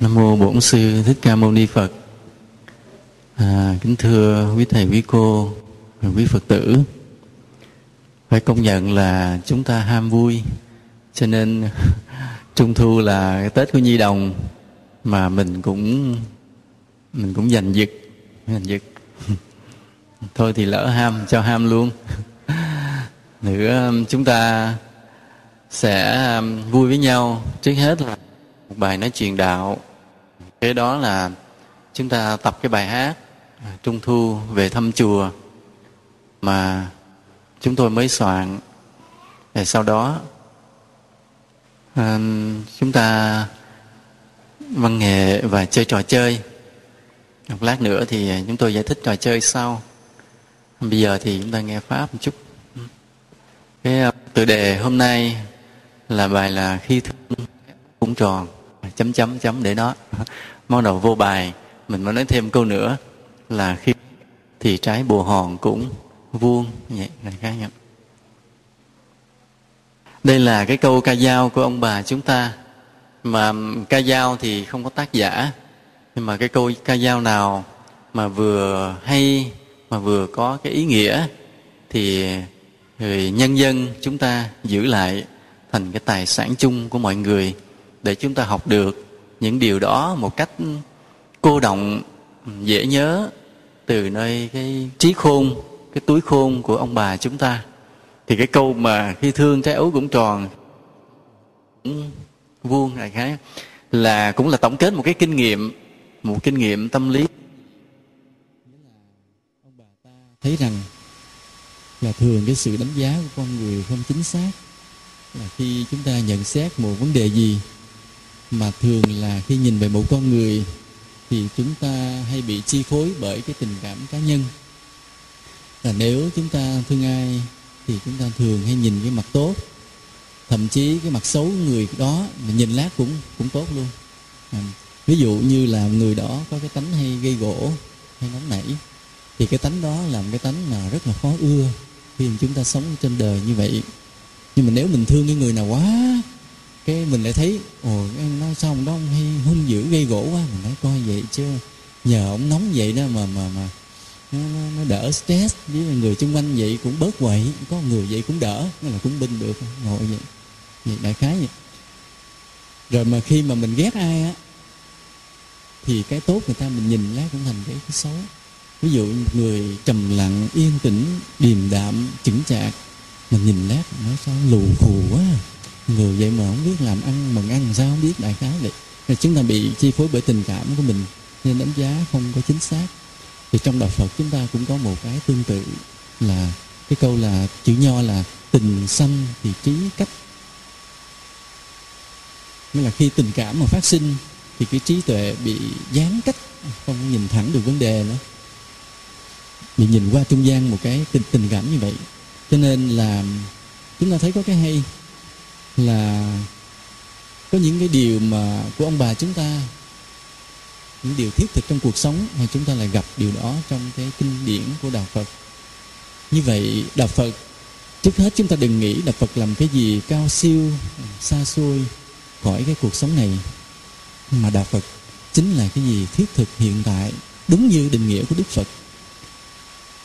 Nam mô Bổn sư Thích Ca Mâu Ni Phật. À, kính thưa quý thầy, quý cô, quý Phật tử. Phải công nhận là chúng ta ham vui, cho nên Trung thu là cái Tết của Nhi đồng mà mình cũng mình cũng giành giật, giành giật. Thôi thì lỡ ham cho ham luôn. Nữa chúng ta sẽ à, vui với nhau trước hết là một bài nói chuyện đạo cái đó là chúng ta tập cái bài hát à, trung thu về thăm chùa mà chúng tôi mới soạn. Và sau đó à, chúng ta văn nghệ và chơi trò chơi. Một lát nữa thì chúng tôi giải thích trò chơi sau. Bây giờ thì chúng ta nghe pháp một chút. Cái à, tựa tự đề hôm nay là bài là khi thương cũng tròn. Chấm chấm chấm để đó món đầu vô bài, mình mới nói thêm câu nữa là khi thì trái bồ hòn cũng vuông, vậy này khác nhau đây là cái câu ca dao của ông bà chúng ta. Mà ca dao thì không có tác giả, nhưng mà cái câu ca dao nào mà vừa hay, mà vừa có cái ý nghĩa thì người nhân dân chúng ta giữ lại thành cái tài sản chung của mọi người để chúng ta học được những điều đó một cách cô động, dễ nhớ từ nơi cái trí khôn, cái túi khôn của ông bà chúng ta. Thì cái câu mà khi thương trái ấu cũng tròn, cũng vuông đại khái, là cũng là tổng kết một cái kinh nghiệm, một kinh nghiệm tâm lý. Ông bà ta thấy rằng là thường cái sự đánh giá của con người không chính xác, là khi chúng ta nhận xét một vấn đề gì mà thường là khi nhìn về một con người thì chúng ta hay bị chi phối bởi cái tình cảm cá nhân. Là nếu chúng ta thương ai thì chúng ta thường hay nhìn cái mặt tốt thậm chí cái mặt xấu người đó mà nhìn lát cũng cũng tốt luôn. À, ví dụ như là người đó có cái tánh hay gây gỗ hay nóng nảy thì cái tánh đó là một cái tánh mà rất là khó ưa khi chúng ta sống trên đời như vậy. Nhưng mà nếu mình thương cái người nào quá cái mình lại thấy ồ nói sao ông đó ông hay hung dữ gây gỗ quá. Mình nói coi vậy chứ nhờ ông nóng vậy đó mà mà mà nó, nó, nó đỡ stress. Với người xung quanh vậy cũng bớt quậy có người vậy cũng đỡ nó là cũng binh được ngồi vậy. Vậy đại khái vậy. Rồi mà khi mà mình ghét ai á thì cái tốt người ta mình nhìn lát cũng thành cái, cái xấu. Ví dụ người trầm lặng yên tĩnh điềm đạm chững chạc mình nhìn lát nói sao lù khù quá người vậy mà không biết làm ăn, mừng ăn sao không biết, đại khái vậy. Rồi chúng ta bị chi phối bởi tình cảm của mình, nên đánh giá không có chính xác. Thì trong đạo Phật chúng ta cũng có một cái tương tự là, cái câu là, chữ nho là tình sanh thì trí cách. Nghĩa là khi tình cảm mà phát sinh thì cái trí tuệ bị gián cách, không nhìn thẳng được vấn đề nữa. Bị nhìn qua trung gian một cái tình tình cảm như vậy. Cho nên là, chúng ta thấy có cái hay là có những cái điều mà của ông bà chúng ta, những điều thiết thực trong cuộc sống mà chúng ta lại gặp điều đó trong cái kinh điển của đạo Phật. Như vậy, đạo Phật, trước hết chúng ta đừng nghĩ đạo Phật làm cái gì cao siêu, xa xôi khỏi cái cuộc sống này, mà đạo Phật chính là cái gì thiết thực hiện tại, đúng như định nghĩa của Đức Phật.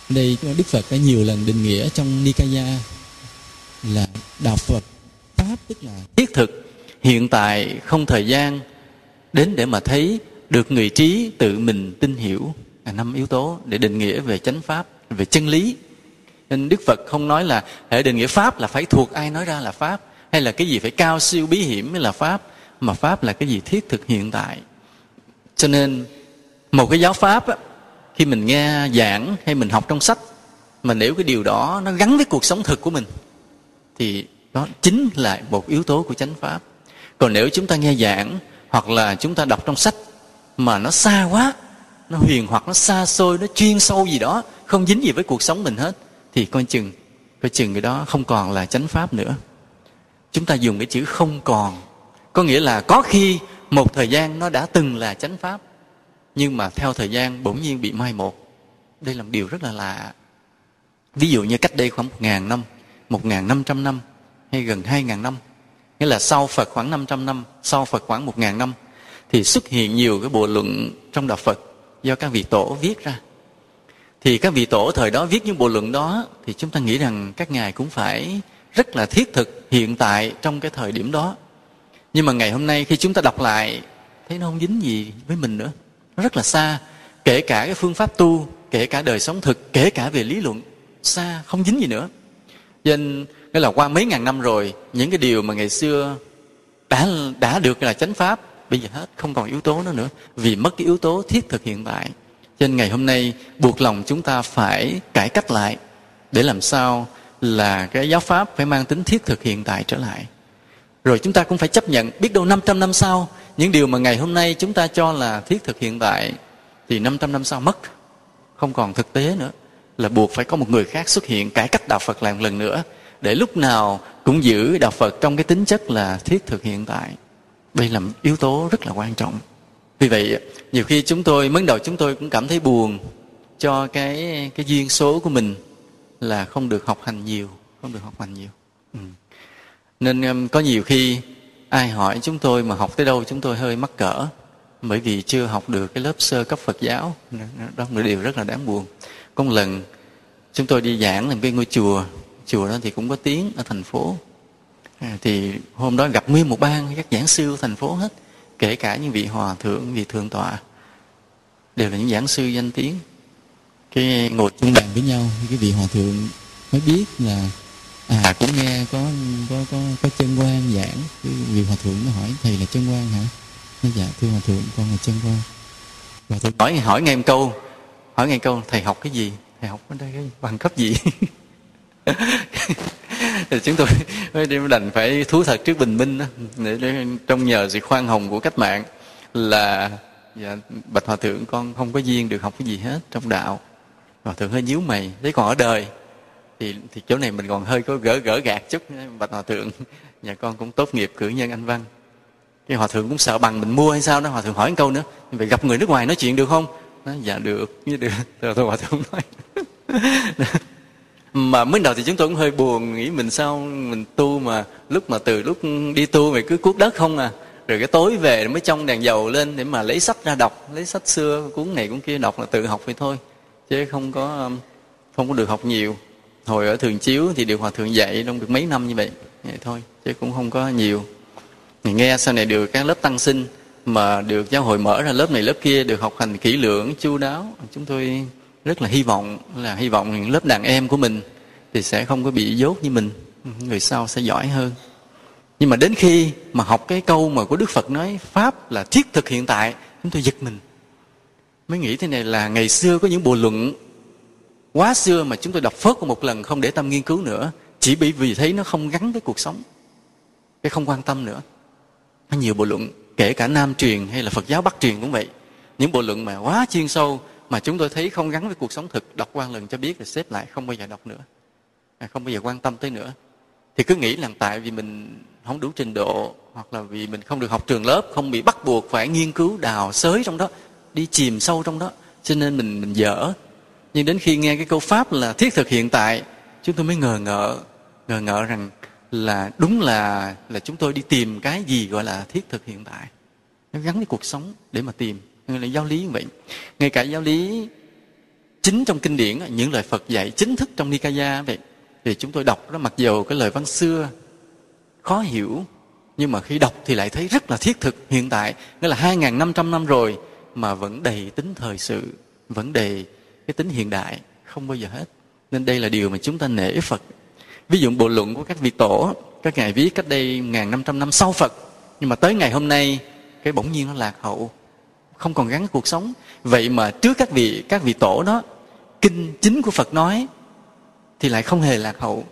Đây, Đức Phật đã nhiều lần định nghĩa trong Nikaya là đạo Phật pháp tức là thiết thực hiện tại không thời gian đến để mà thấy được người trí tự mình tin hiểu. Là năm yếu tố để định nghĩa về chánh pháp về chân lý. Nên đức phật không nói là hệ định nghĩa pháp là phải thuộc ai nói ra là pháp hay là cái gì phải cao siêu bí hiểm mới là pháp mà pháp là cái gì thiết thực hiện tại. Cho nên một cái giáo pháp á, khi mình nghe giảng hay mình học trong sách mà nếu cái điều đó nó gắn với cuộc sống thực của mình thì đó chính là một yếu tố của chánh pháp. Còn nếu chúng ta nghe giảng, hoặc là chúng ta đọc trong sách mà nó xa quá, nó huyền hoặc nó xa xôi, nó chuyên sâu gì đó, không dính gì với cuộc sống mình hết, thì coi chừng coi chừng cái đó không còn là chánh pháp nữa. Chúng ta dùng cái chữ không còn. Có nghĩa là có khi một thời gian nó đã từng là chánh pháp, nhưng mà theo thời gian bỗng nhiên bị mai một. Đây là một điều rất là lạ. Ví dụ như cách đây khoảng một ngàn năm, một ngàn năm trăm năm hay gần hai ngàn năm. Nghĩa là sau Phật khoảng 500 năm, sau Phật khoảng một ngàn năm, thì xuất hiện nhiều cái bộ luận trong đạo phật do các vị tổ viết ra. Thì các vị tổ thời đó viết những bộ luận đó, thì chúng ta nghĩ rằng các ngài cũng phải rất là thiết thực hiện tại trong cái thời điểm đó. Nhưng mà ngày hôm nay khi chúng ta đọc lại, thấy nó không dính gì với mình nữa. Nó rất là xa, kể cả cái phương pháp tu, kể cả đời sống thực, kể cả về lý luận, xa, không dính gì nữa. Cho nên nghĩa là qua mấy ngàn năm rồi, những cái điều mà ngày xưa đã đã được là chánh pháp, bây giờ hết, không còn yếu tố nữa nữa. Vì mất cái yếu tố thiết thực hiện tại. Cho nên ngày hôm nay, buộc lòng chúng ta phải cải cách lại để làm sao là cái giáo pháp phải mang tính thiết thực hiện tại trở lại. Rồi chúng ta cũng phải chấp nhận, biết đâu 500 năm sau, những điều mà ngày hôm nay chúng ta cho là thiết thực hiện tại, thì 500 năm sau mất. Không còn thực tế nữa. Là buộc phải có một người khác xuất hiện, cải cách đạo Phật lại một lần nữa để lúc nào cũng giữ đạo Phật trong cái tính chất là thiết thực hiện tại. Đây là yếu tố rất là quan trọng. Vì vậy, nhiều khi chúng tôi, mới đầu chúng tôi cũng cảm thấy buồn cho cái cái duyên số của mình là không được học hành nhiều, không được học hành nhiều. Ừ. nên um, có nhiều khi ai hỏi chúng tôi mà học tới đâu chúng tôi hơi mắc cỡ, bởi vì chưa học được cái lớp sơ cấp Phật giáo. Đó là điều rất là đáng buồn. Có một lần, chúng tôi đi giảng làm cái ngôi chùa chùa đó thì cũng có tiếng ở thành phố. À, thì hôm đó gặp nguyên một ban các giảng sư của thành phố hết kể cả những vị hòa thượng vị thượng tọa đều là những giảng sư danh tiếng. Cái ngồi chung bàn với nhau cái vị hòa thượng mới biết là à cũng nghe có có có có chân quan giảng. Cái vị hòa thượng nó hỏi thầy là chân quan hả? Nó dạ thưa hòa thượng con là chân quan. Hòa thượng hỏi hỏi nghe một câu hỏi nghe câu thầy học cái gì? Thầy học ở đây cái bằng cấp gì? thì chúng tôi mới đành phải thú thật trước bình minh đó, để, để trong nhờ sự khoan hồng của cách mạng là dạ, bạch hòa thượng con không có duyên được học cái gì hết trong đạo. Hòa thượng hơi nhíu mày thế còn ở đời thì thì chỗ này mình còn hơi có gỡ gỡ gạt chút bạch hòa thượng. Nhà con cũng tốt nghiệp cử nhân anh văn. Cái hòa thượng cũng sợ bằng mình mua hay sao đó hòa thượng hỏi một câu nữa vậy gặp người nước ngoài nói chuyện được không? Nói dạ được như được. Rồi thôi hòa thượng nói mà mới đầu thì chúng tôi cũng hơi buồn, nghĩ mình sao mình tu mà lúc mà từ lúc đi tu mày cứ cuốc đất không à. Rồi cái tối về mới trong đèn dầu lên để mà lấy sách ra đọc, lấy sách xưa, cuốn này cuốn kia đọc là tự học vậy thôi. Chứ không có um, không có được học nhiều. Hồi ở thường chiếu thì được hòa thượng dạy trong được mấy năm như vậy vậy thôi, chứ cũng không có nhiều. Nghe sau này được các lớp tăng sinh mà được giáo hội mở ra lớp này lớp kia, được học hành kỹ lưỡng, chu đáo, chúng tôi rất là hy vọng là hy vọng lớp đàn em của mình thì sẽ không có bị dốt như mình. Người sau sẽ giỏi hơn. Nhưng mà đến khi mà học cái câu mà của đức phật nói, pháp là thiết thực hiện tại chúng tôi giật mình. Mới nghĩ thế này là ngày xưa có những bộ luận quá xưa mà chúng tôi đọc phớt một lần không để tâm nghiên cứu nữa, chỉ bị vì thấy nó không gắn với cuộc sống, cái không quan tâm nữa. Nhiều bộ luận, kể cả nam truyền hay là phật giáo bắc truyền cũng vậy. Những bộ luận mà quá chuyên sâu mà chúng tôi thấy không gắn với cuộc sống thực đọc qua lần cho biết rồi xếp lại không bao giờ đọc nữa. À, không bao giờ quan tâm tới nữa. Thì cứ nghĩ là tại vì mình không đủ trình độ hoặc là vì mình không được học trường lớp không bị bắt buộc phải nghiên cứu đào xới trong đó đi chìm sâu trong đó cho nên mình mình dở. Nhưng đến khi nghe cái câu pháp là thiết thực hiện tại chúng tôi mới ngờ ngợ ngờ ngợ rằng là đúng là là chúng tôi đi tìm cái gì gọi là thiết thực hiện tại. Nó gắn với cuộc sống để mà tìm người là giáo lý vậy. Ngay cả giáo lý chính trong kinh điển những lời Phật dạy chính thức trong Nikaya vậy, thì chúng tôi đọc đó, mặc dù cái lời văn xưa khó hiểu, nhưng mà khi đọc thì lại thấy rất là thiết thực. Hiện tại, nghĩa là 2.500 năm rồi, mà vẫn đầy tính thời sự, vẫn đầy cái tính hiện đại, không bao giờ hết. Nên đây là điều mà chúng ta nể Phật. Ví dụ bộ luận của các vị tổ, các ngài viết cách đây ngàn năm trăm năm sau Phật, nhưng mà tới ngày hôm nay, cái bỗng nhiên nó lạc hậu không còn gắn cuộc sống. Vậy mà trước các vị các vị tổ đó kinh chính của Phật nói thì lại không hề lạc hậu.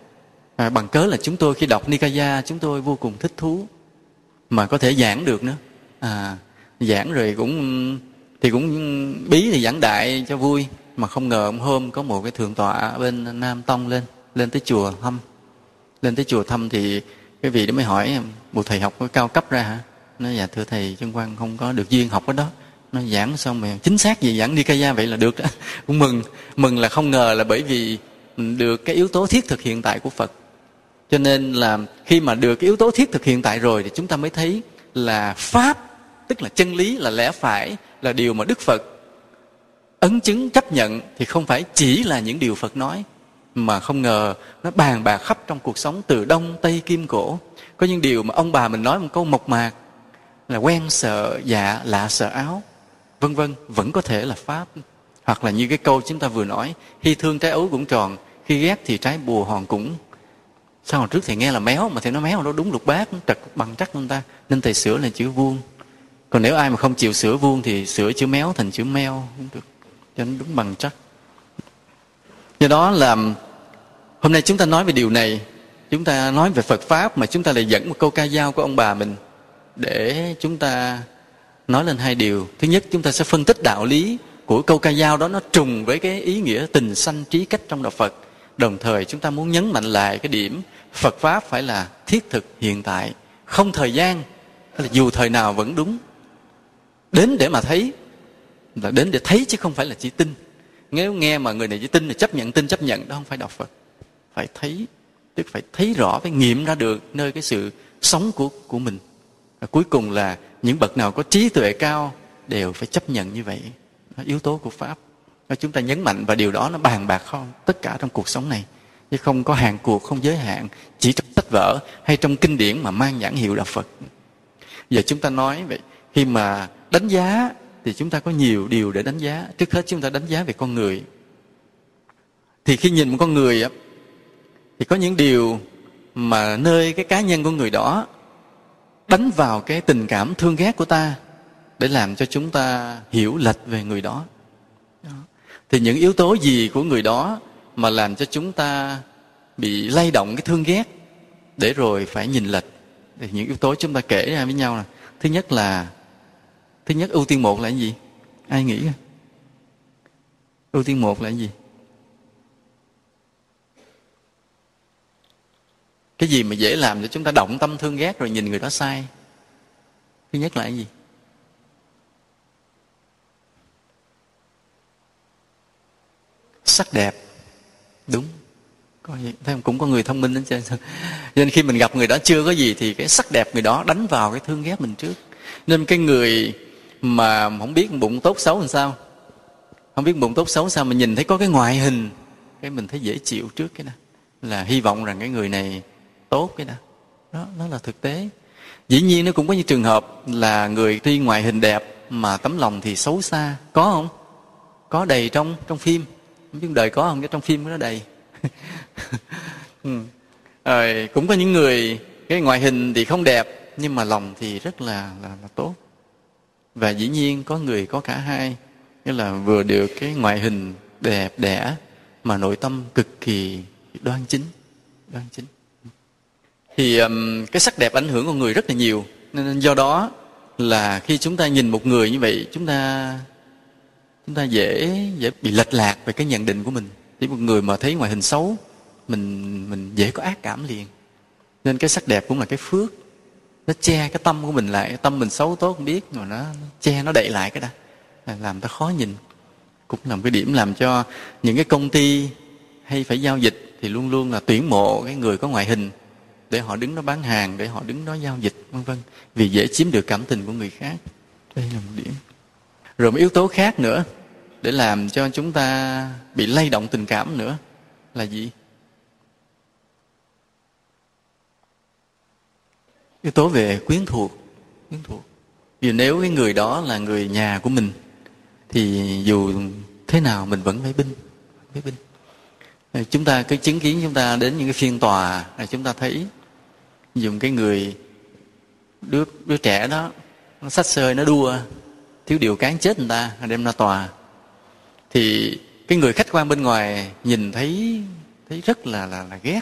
À, bằng cớ là chúng tôi khi đọc Nikaya chúng tôi vô cùng thích thú mà có thể giảng được nữa. À, giảng rồi cũng thì cũng bí thì giảng đại cho vui mà không ngờ một hôm có một cái thượng tọa ở bên Nam Tông lên lên tới chùa thăm. Lên tới chùa thăm thì cái vị đó mới hỏi một thầy học có cao cấp ra hả? Nói dạ thưa thầy chân quan không có được duyên học ở đó nó giảng xong mà chính xác gì giảng Nikaya vậy là được đó. Cũng mừng mừng là không ngờ là bởi vì được cái yếu tố thiết thực hiện tại của Phật. Cho nên là khi mà được cái yếu tố thiết thực hiện tại rồi thì chúng ta mới thấy là pháp, tức là chân lý là lẽ phải, là điều mà đức phật ấn chứng, chấp nhận thì không phải chỉ là những điều phật nói, mà không ngờ nó bàn bạc khắp trong cuộc sống từ đông, tây, kim, cổ. Có những điều mà ông bà mình nói một câu mộc mạc là quen sợ dạ lạ sợ áo vân vân, vẫn có thể là pháp. Hoặc là như cái câu chúng ta vừa nói khi thương trái ấu cũng tròn, khi ghét thì trái bùa hòn cũng. Sao hồi trước thầy nghe là méo, mà thầy nói méo nó đúng lục bát, trật bằng chắc người ta, nên thầy sửa là chữ vuông. Còn nếu ai mà không chịu sửa vuông thì sửa chữ méo thành chữ meo cũng được, cho nó đúng bằng chắc do đó là, hôm nay chúng ta nói về điều này, chúng ta nói về phật pháp mà chúng ta lại dẫn một câu ca dao của ông bà mình để chúng ta nói lên hai điều. Thứ nhất, chúng ta sẽ phân tích đạo lý của câu ca dao đó, nó trùng với cái ý nghĩa tình sanh trí cách trong đạo phật. Đồng thời, chúng ta muốn nhấn mạnh lại cái điểm phật pháp phải là thiết thực, hiện tại, không thời gian là dù thời nào vẫn đúng. Đến để mà thấy, là đến để thấy chứ không phải là chỉ tin. Nếu nghe mà người này chỉ tin là chấp nhận, tin chấp nhận, đó không phải đạo phật. Phải thấy, tức phải thấy rõ, phải nghiệm ra được nơi cái sự sống của của mình. Và cuối cùng là những bậc nào có trí tuệ cao đều phải chấp nhận như vậy. Đó, yếu tố của pháp. Và chúng ta nhấn mạnh và điều đó nó bàn bạc không? Tất cả trong cuộc sống này. Chứ không có hàng cuộc không giới hạn chỉ trong sách vở hay trong kinh điển mà mang nhãn hiệu là phật. Giờ chúng ta nói vậy khi mà đánh giá thì chúng ta có nhiều điều để đánh giá. Trước hết chúng ta đánh giá về con người. Thì khi nhìn một con người thì có những điều mà nơi cái cá nhân của người đó đánh vào cái tình cảm thương ghét của ta để làm cho chúng ta hiểu lệch về người đó. Thì những yếu tố gì của người đó mà làm cho chúng ta bị lay động cái thương ghét để rồi phải nhìn lệch? Thì những yếu tố chúng ta kể ra với nhau là, thứ nhất là, thứ nhất ưu tiên một là cái gì? Ai nghĩ? Ưu tiên một là cái gì? Cái gì mà dễ làm cho chúng ta động tâm thương ghét rồi nhìn người đó sai? Thứ nhất là cái gì? Sắc đẹp. Đúng. Có gì? Thấy cũng có người thông minh đến trên nên khi mình gặp người đó chưa có gì thì cái sắc đẹp người đó đánh vào cái thương ghét mình trước. Nên cái người mà không biết bụng tốt xấu làm sao? Không biết bụng tốt xấu sao mà nhìn thấy có cái ngoại hình, cái mình thấy dễ chịu trước cái này là hy vọng rằng cái người này tốt cái nào đó nó là thực tế. Dĩ nhiên nó cũng có những trường hợp là người tuy ngoại hình đẹp mà tấm lòng thì xấu xa. Có không? Có đầy trong trong phim. Không biết đời có không cái trong phim nó đầy. Ừ. rồi cũng có những người cái ngoại hình thì không đẹp nhưng mà lòng thì rất là là, là tốt. Và dĩ nhiên có người có cả hai. Nghĩa là vừa được cái ngoại hình đẹp đẽ mà nội tâm cực kỳ đoan chính đoan chính thì um, cái sắc đẹp ảnh hưởng con người rất là nhiều. Nên do đó là khi chúng ta nhìn một người như vậy chúng ta chúng ta dễ dễ bị lệch lạc về cái nhận định của mình. Chỉ một người mà thấy ngoại hình xấu mình mình dễ có ác cảm liền. Nên cái sắc đẹp cũng là cái phước. Nó che cái tâm của mình lại tâm mình xấu tốt không biết mà nó, nó che nó đậy lại cái đó. Làm ta khó nhìn. Cũng là một cái điểm làm cho những cái công ty hay phải giao dịch thì luôn luôn là tuyển mộ cái người có ngoại hình để họ đứng đó bán hàng, để họ đứng đó giao dịch, vân vân. Vì dễ chiếm được cảm tình của người khác. Đây là một điểm. Rồi một yếu tố khác nữa để làm cho chúng ta bị lay động tình cảm nữa là gì? Yếu tố về quyến thuộc. Quyến thuộc. Vì nếu cái người đó là người nhà của mình, thì dù thế nào mình vẫn phải binh phải binh. Chúng ta cứ chứng kiến chúng ta đến những cái phiên tòa, là chúng ta thấy dùng cái người đứa đứa trẻ đó, nó sách sơi nó đua, thiếu điều cán chết người ta đem ra tòa. Thì cái người khách quan bên ngoài nhìn thấy thấy rất là là là ghét.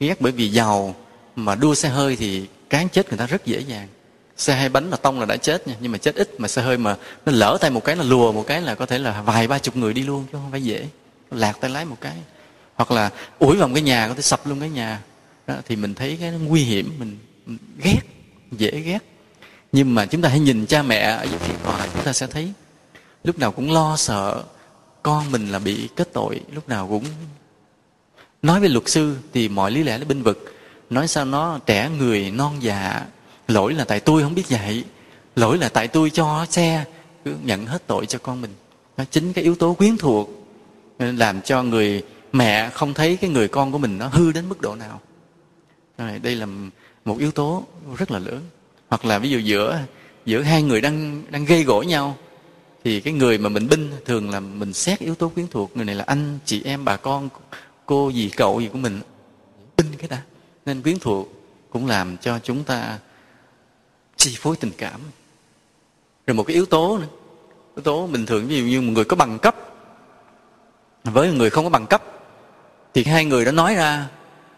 Ghét bởi vì giàu mà đua xe hơi thì cán chết người ta rất dễ dàng. Xe hai bánh là tông là đã chết nha, nhưng mà chết ít mà xe hơi mà nó lỡ tay một cái là lùa, một cái là có thể là vài ba chục người đi luôn chứ không phải dễ. Lạc tay lái một cái. Hoặc là ủi vào một cái nhà, có thể sập luôn cái nhà đó, thì mình thấy cái nó nguy hiểm mình, mình ghét dễ ghét. Nhưng mà chúng ta hãy nhìn cha mẹ ở dưới phía tòa chúng ta sẽ thấy lúc nào cũng lo sợ con mình là bị kết tội lúc nào cũng nói với luật sư thì mọi lý lẽ nó binh vực. Nói sao nó trẻ người non già lỗi là tại tôi không biết dạy lỗi là tại tôi cho xe cứ nhận hết tội cho con mình. Nó chính cái yếu tố quyến thuộc làm cho người mẹ không thấy cái người con của mình nó hư đến mức độ nào đây là một yếu tố rất là lớn. Hoặc là ví dụ giữa giữa hai người đang đang gây gỗ nhau, thì cái người mà mình binh thường là mình xét yếu tố quyến thuộc. Người này là anh, chị em, bà con, cô gì, cậu gì của mình. Binh cái đã nên quyến thuộc cũng làm cho chúng ta chi phối tình cảm. Rồi một cái yếu tố nữa. Yếu tố bình thường, ví dụ như một người có bằng cấp, với một người không có bằng cấp, thì hai người đó nói ra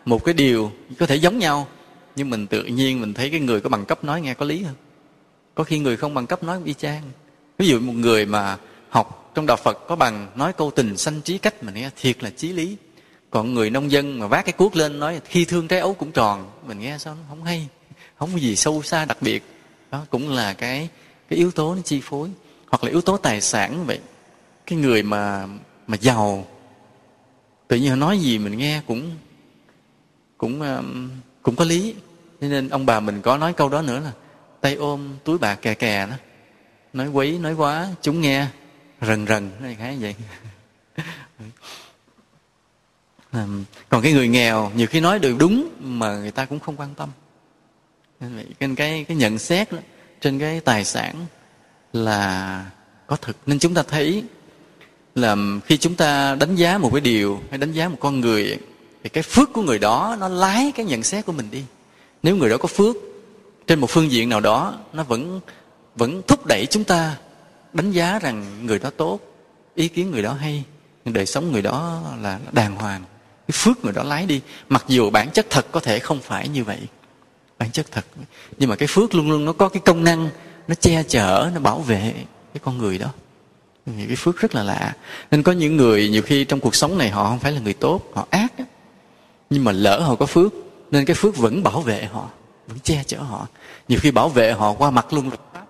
một cái điều có thể giống nhau, nhưng mình tự nhiên mình thấy cái người có bằng cấp nói nghe có lý hơn. Có khi người không bằng cấp nói y chang. Ví dụ một người mà học trong đạo phật có bằng nói câu tình sanh trí cách mình nghe thiệt là chí lý. Còn người nông dân mà vác cái cuốc lên nói khi thương trái ấu cũng tròn, mình nghe sao nó không hay, không có gì sâu xa đặc biệt. Đó cũng là cái cái yếu tố nó chi phối, hoặc là yếu tố tài sản vậy. Cái người mà mà giàu, tự nhiên họ nói gì mình nghe cũng cũng ờ, cũng có lý. Thế nên ông bà mình có nói câu đó nữa là tay ôm túi bạc kè kè đó. Nói quấy nói quá chúng nghe. Rần rần này khá vậy. Còn cái người nghèo nhiều khi nói được đúng mà người ta cũng không quan tâm. Nên cái cái nhận xét đó, trên cái tài sản là có thực nên chúng ta thấy là khi chúng ta đánh giá một cái điều hay đánh giá một con người thì cái phước của người đó nó lái cái nhận xét của mình đi. Nếu người đó có phước, trên một phương diện nào đó, nó vẫn vẫn thúc đẩy chúng ta đánh giá rằng người đó tốt, ý kiến người đó hay đời sống người đó là đàng hoàng. Cái phước người đó lái đi. Mặc dù bản chất thật có thể không phải như vậy. Bản chất thật. Nhưng mà cái phước luôn luôn nó có cái công năng, nó che chở, nó bảo vệ cái con người đó. Thì cái phước rất là lạ. Nên có những người nhiều khi trong cuộc sống này họ không phải là người tốt, họ ác đó nhưng mà lỡ họ có phước, nên cái phước vẫn bảo vệ họ, vẫn che chở họ. Nhiều khi bảo vệ họ qua mặt luôn, luật pháp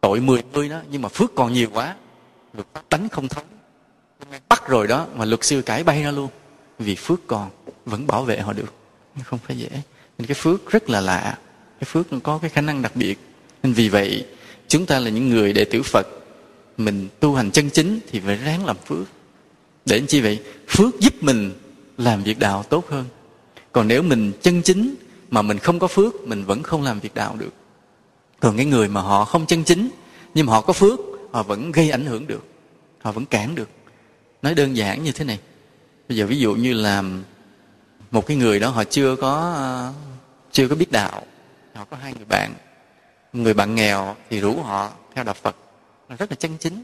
tội mười mươi đó, nhưng mà phước còn nhiều quá, luật pháp tánh không thấu bắt rồi đó, mà luật sư cãi bay ra luôn. Vì phước còn, vẫn bảo vệ họ được. Không phải dễ. Nên cái phước rất là lạ. Cái phước nó có cái khả năng đặc biệt. Nên vì vậy, chúng ta là những người đệ tử phật. Mình tu hành chân chính thì phải ráng làm phước. Để chi vậy? Phước giúp mình làm việc đạo tốt hơn. Còn nếu mình chân chính mà mình không có phước, mình vẫn không làm việc đạo được. Còn cái người mà họ không chân chính, nhưng mà họ có phước, họ vẫn gây ảnh hưởng được. Họ vẫn cản được. Nói đơn giản như thế này. Bây giờ ví dụ như là một cái người đó, họ chưa có ờ, chưa có biết đạo. Họ có hai người bạn. Người bạn nghèo thì rủ họ theo đạo phật. Rất là chân chính.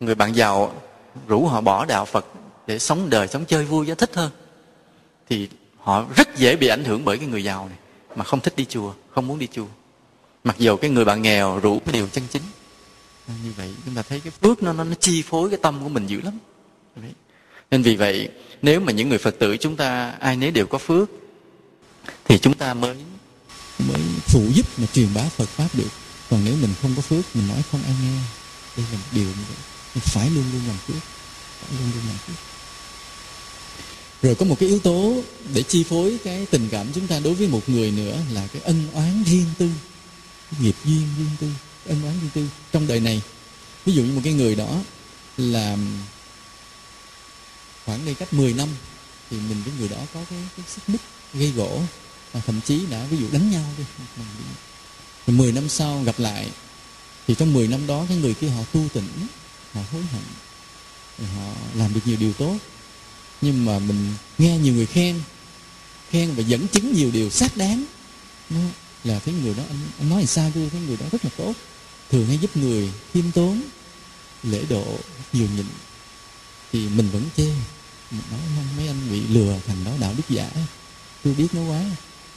Người bạn giàu rủ họ bỏ đạo phật để sống đời sống chơi vui cho thích hơn thì họ rất dễ bị ảnh hưởng bởi cái người giàu này mà không thích đi chùa không muốn đi chùa. Mặc dù cái người bạn nghèo rủ cái điều chân chính. Như vậy chúng ta thấy cái phước nó nó, nó chi phối cái tâm của mình dữ lắm. Nên vì vậy nếu mà những người phật tử chúng ta ai nấy đều có phước thì chúng ta mới mới phụ giúp mà truyền bá phật pháp được. Còn nếu mình không có phước mình nói không ai nghe. Đây là một điều như vậy. Mình phải luôn luôn làm phước. Phải luôn luôn làm phước rồi có một cái yếu tố để chi phối cái tình cảm chúng ta đối với một người nữa là cái ân oán riêng tư cái nghiệp duyên riêng tư ân oán riêng tư trong đời này. Ví dụ như một cái người đó là khoảng đây cách 10 năm thì mình với người đó có cái, cái xích mích gây gỗ và thậm chí đã ví dụ đánh nhau đi. Rồi 10 năm sau gặp lại thì trong 10 năm đó cái người kia họ tu tỉnh họ hối hận họ làm được nhiều điều tốt nhưng mà mình nghe nhiều người khen khen và dẫn chứng nhiều điều xác đáng. Nó là thấy người đó anh, anh nói làm sao tôi thấy người đó rất là tốt. Thường hay giúp người khiêm tốn lễ độ nhiều nhịn. Thì mình vẫn chê. Mình nói không mấy anh bị lừa thành đó đạo đức giả. Tôi biết nó quá.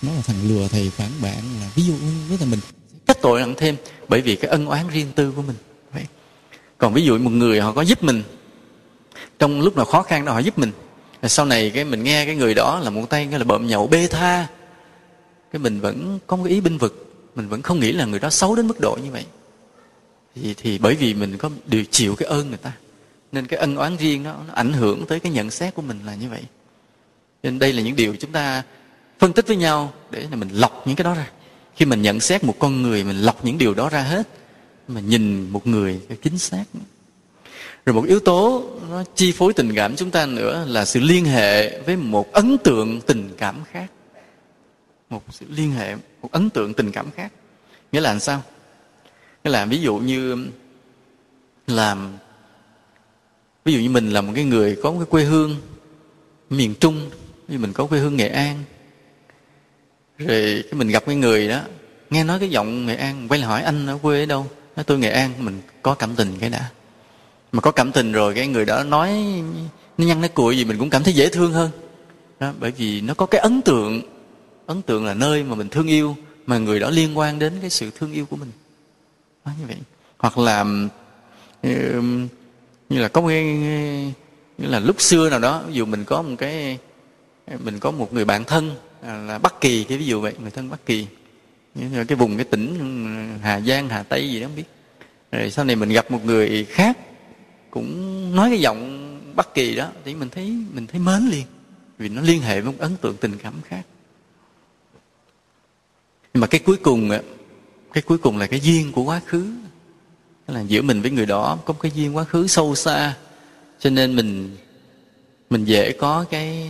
Nó là thằng lừa thầy phản bạn là ví dụ với là mình cách tội nặng thêm bởi vì cái ân oán riêng tư của mình. Vậy. Còn ví dụ một người họ có giúp mình trong lúc nào khó khăn đó họ giúp mình sau này cái mình nghe cái người đó là một tay nghe là bợm nhậu bê tha. Cái mình vẫn có một ý binh vực mình vẫn không nghĩ là người đó xấu đến mức độ như vậy. Thì, thì bởi vì mình có điều chịu cái ơn người ta nên cái ân oán riêng đó nó ảnh hưởng tới cái nhận xét của mình là như vậy. Nên đây là những điều chúng ta phân tích với nhau để mình lọc những cái đó ra. Khi mình nhận xét một con người mình lọc những điều đó ra hết mà nhìn một người chính xác rồi một yếu tố nó chi phối tình cảm chúng ta nữa là sự liên hệ với một ấn tượng tình cảm khác. Một sự liên hệ, một ấn tượng tình cảm khác. Nghĩa là làm sao? Nghĩa là ví dụ như làm, ví dụ như mình là một cái người có một cái quê hương miền trung như mình có quê hương nghệ an, rồi cái mình gặp cái người đó, nghe nói cái giọng nghệ an, quay lại hỏi anh ở quê ở đâu? Nói, tôi nghệ an, mình có cảm tình cái đã mà có cảm tình rồi cái người đó nói nó nhăn nó cùi gì mình cũng cảm thấy dễ thương hơn. Đó, bởi vì nó có cái ấn tượng ấn tượng là nơi mà mình thương yêu mà người đó liên quan đến cái sự thương yêu của mình. Đó, như vậy. Hoặc là ừ, như là có một cái như là lúc xưa nào đó ví dụ mình có một cái mình có một người bạn thân à, là Bắc Kỳ cái ví dụ vậy người thân Bắc Kỳ. Cái vùng cái tỉnh ừ, Hà Giang Hà Tây gì đó không biết. Rồi sau này mình gặp một người khác cũng nói cái giọng bất Kỳ đó, thì mình thấy mình thấy mến liền, vì nó liên hệ với một ấn tượng tình cảm khác nhưng mà cái cuối cùng cái cuối cùng là cái duyên của quá khứ là giữa mình với người đó có một cái duyên quá khứ sâu xa, cho nên mình mình dễ có cái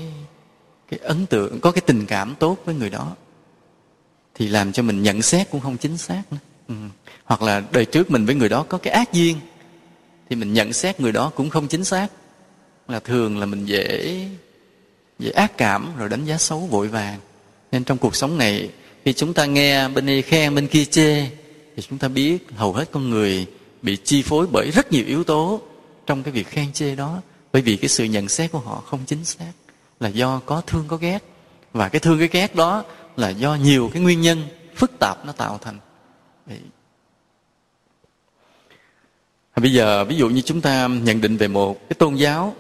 cái ấn tượng, có cái tình cảm tốt với người đó thì làm cho mình nhận xét cũng không chính xác nữa. Ừ. hoặc là đời trước mình với người đó có cái ác duyên thì mình nhận xét người đó cũng không chính xác. Là thường là mình dễ dễ ác cảm rồi đánh giá xấu, vội vàng. Nên trong cuộc sống này, khi chúng ta nghe bên đây khen, bên kia chê, thì chúng ta biết hầu hết con người bị chi phối bởi rất nhiều yếu tố trong cái việc khen chê đó. Bởi vì cái sự nhận xét của họ không chính xác, là do có thương có ghét. Và cái thương cái ghét đó là do nhiều cái nguyên nhân phức tạp nó tạo thành bây giờ, ví dụ như chúng ta nhận định về một cái tôn giáo,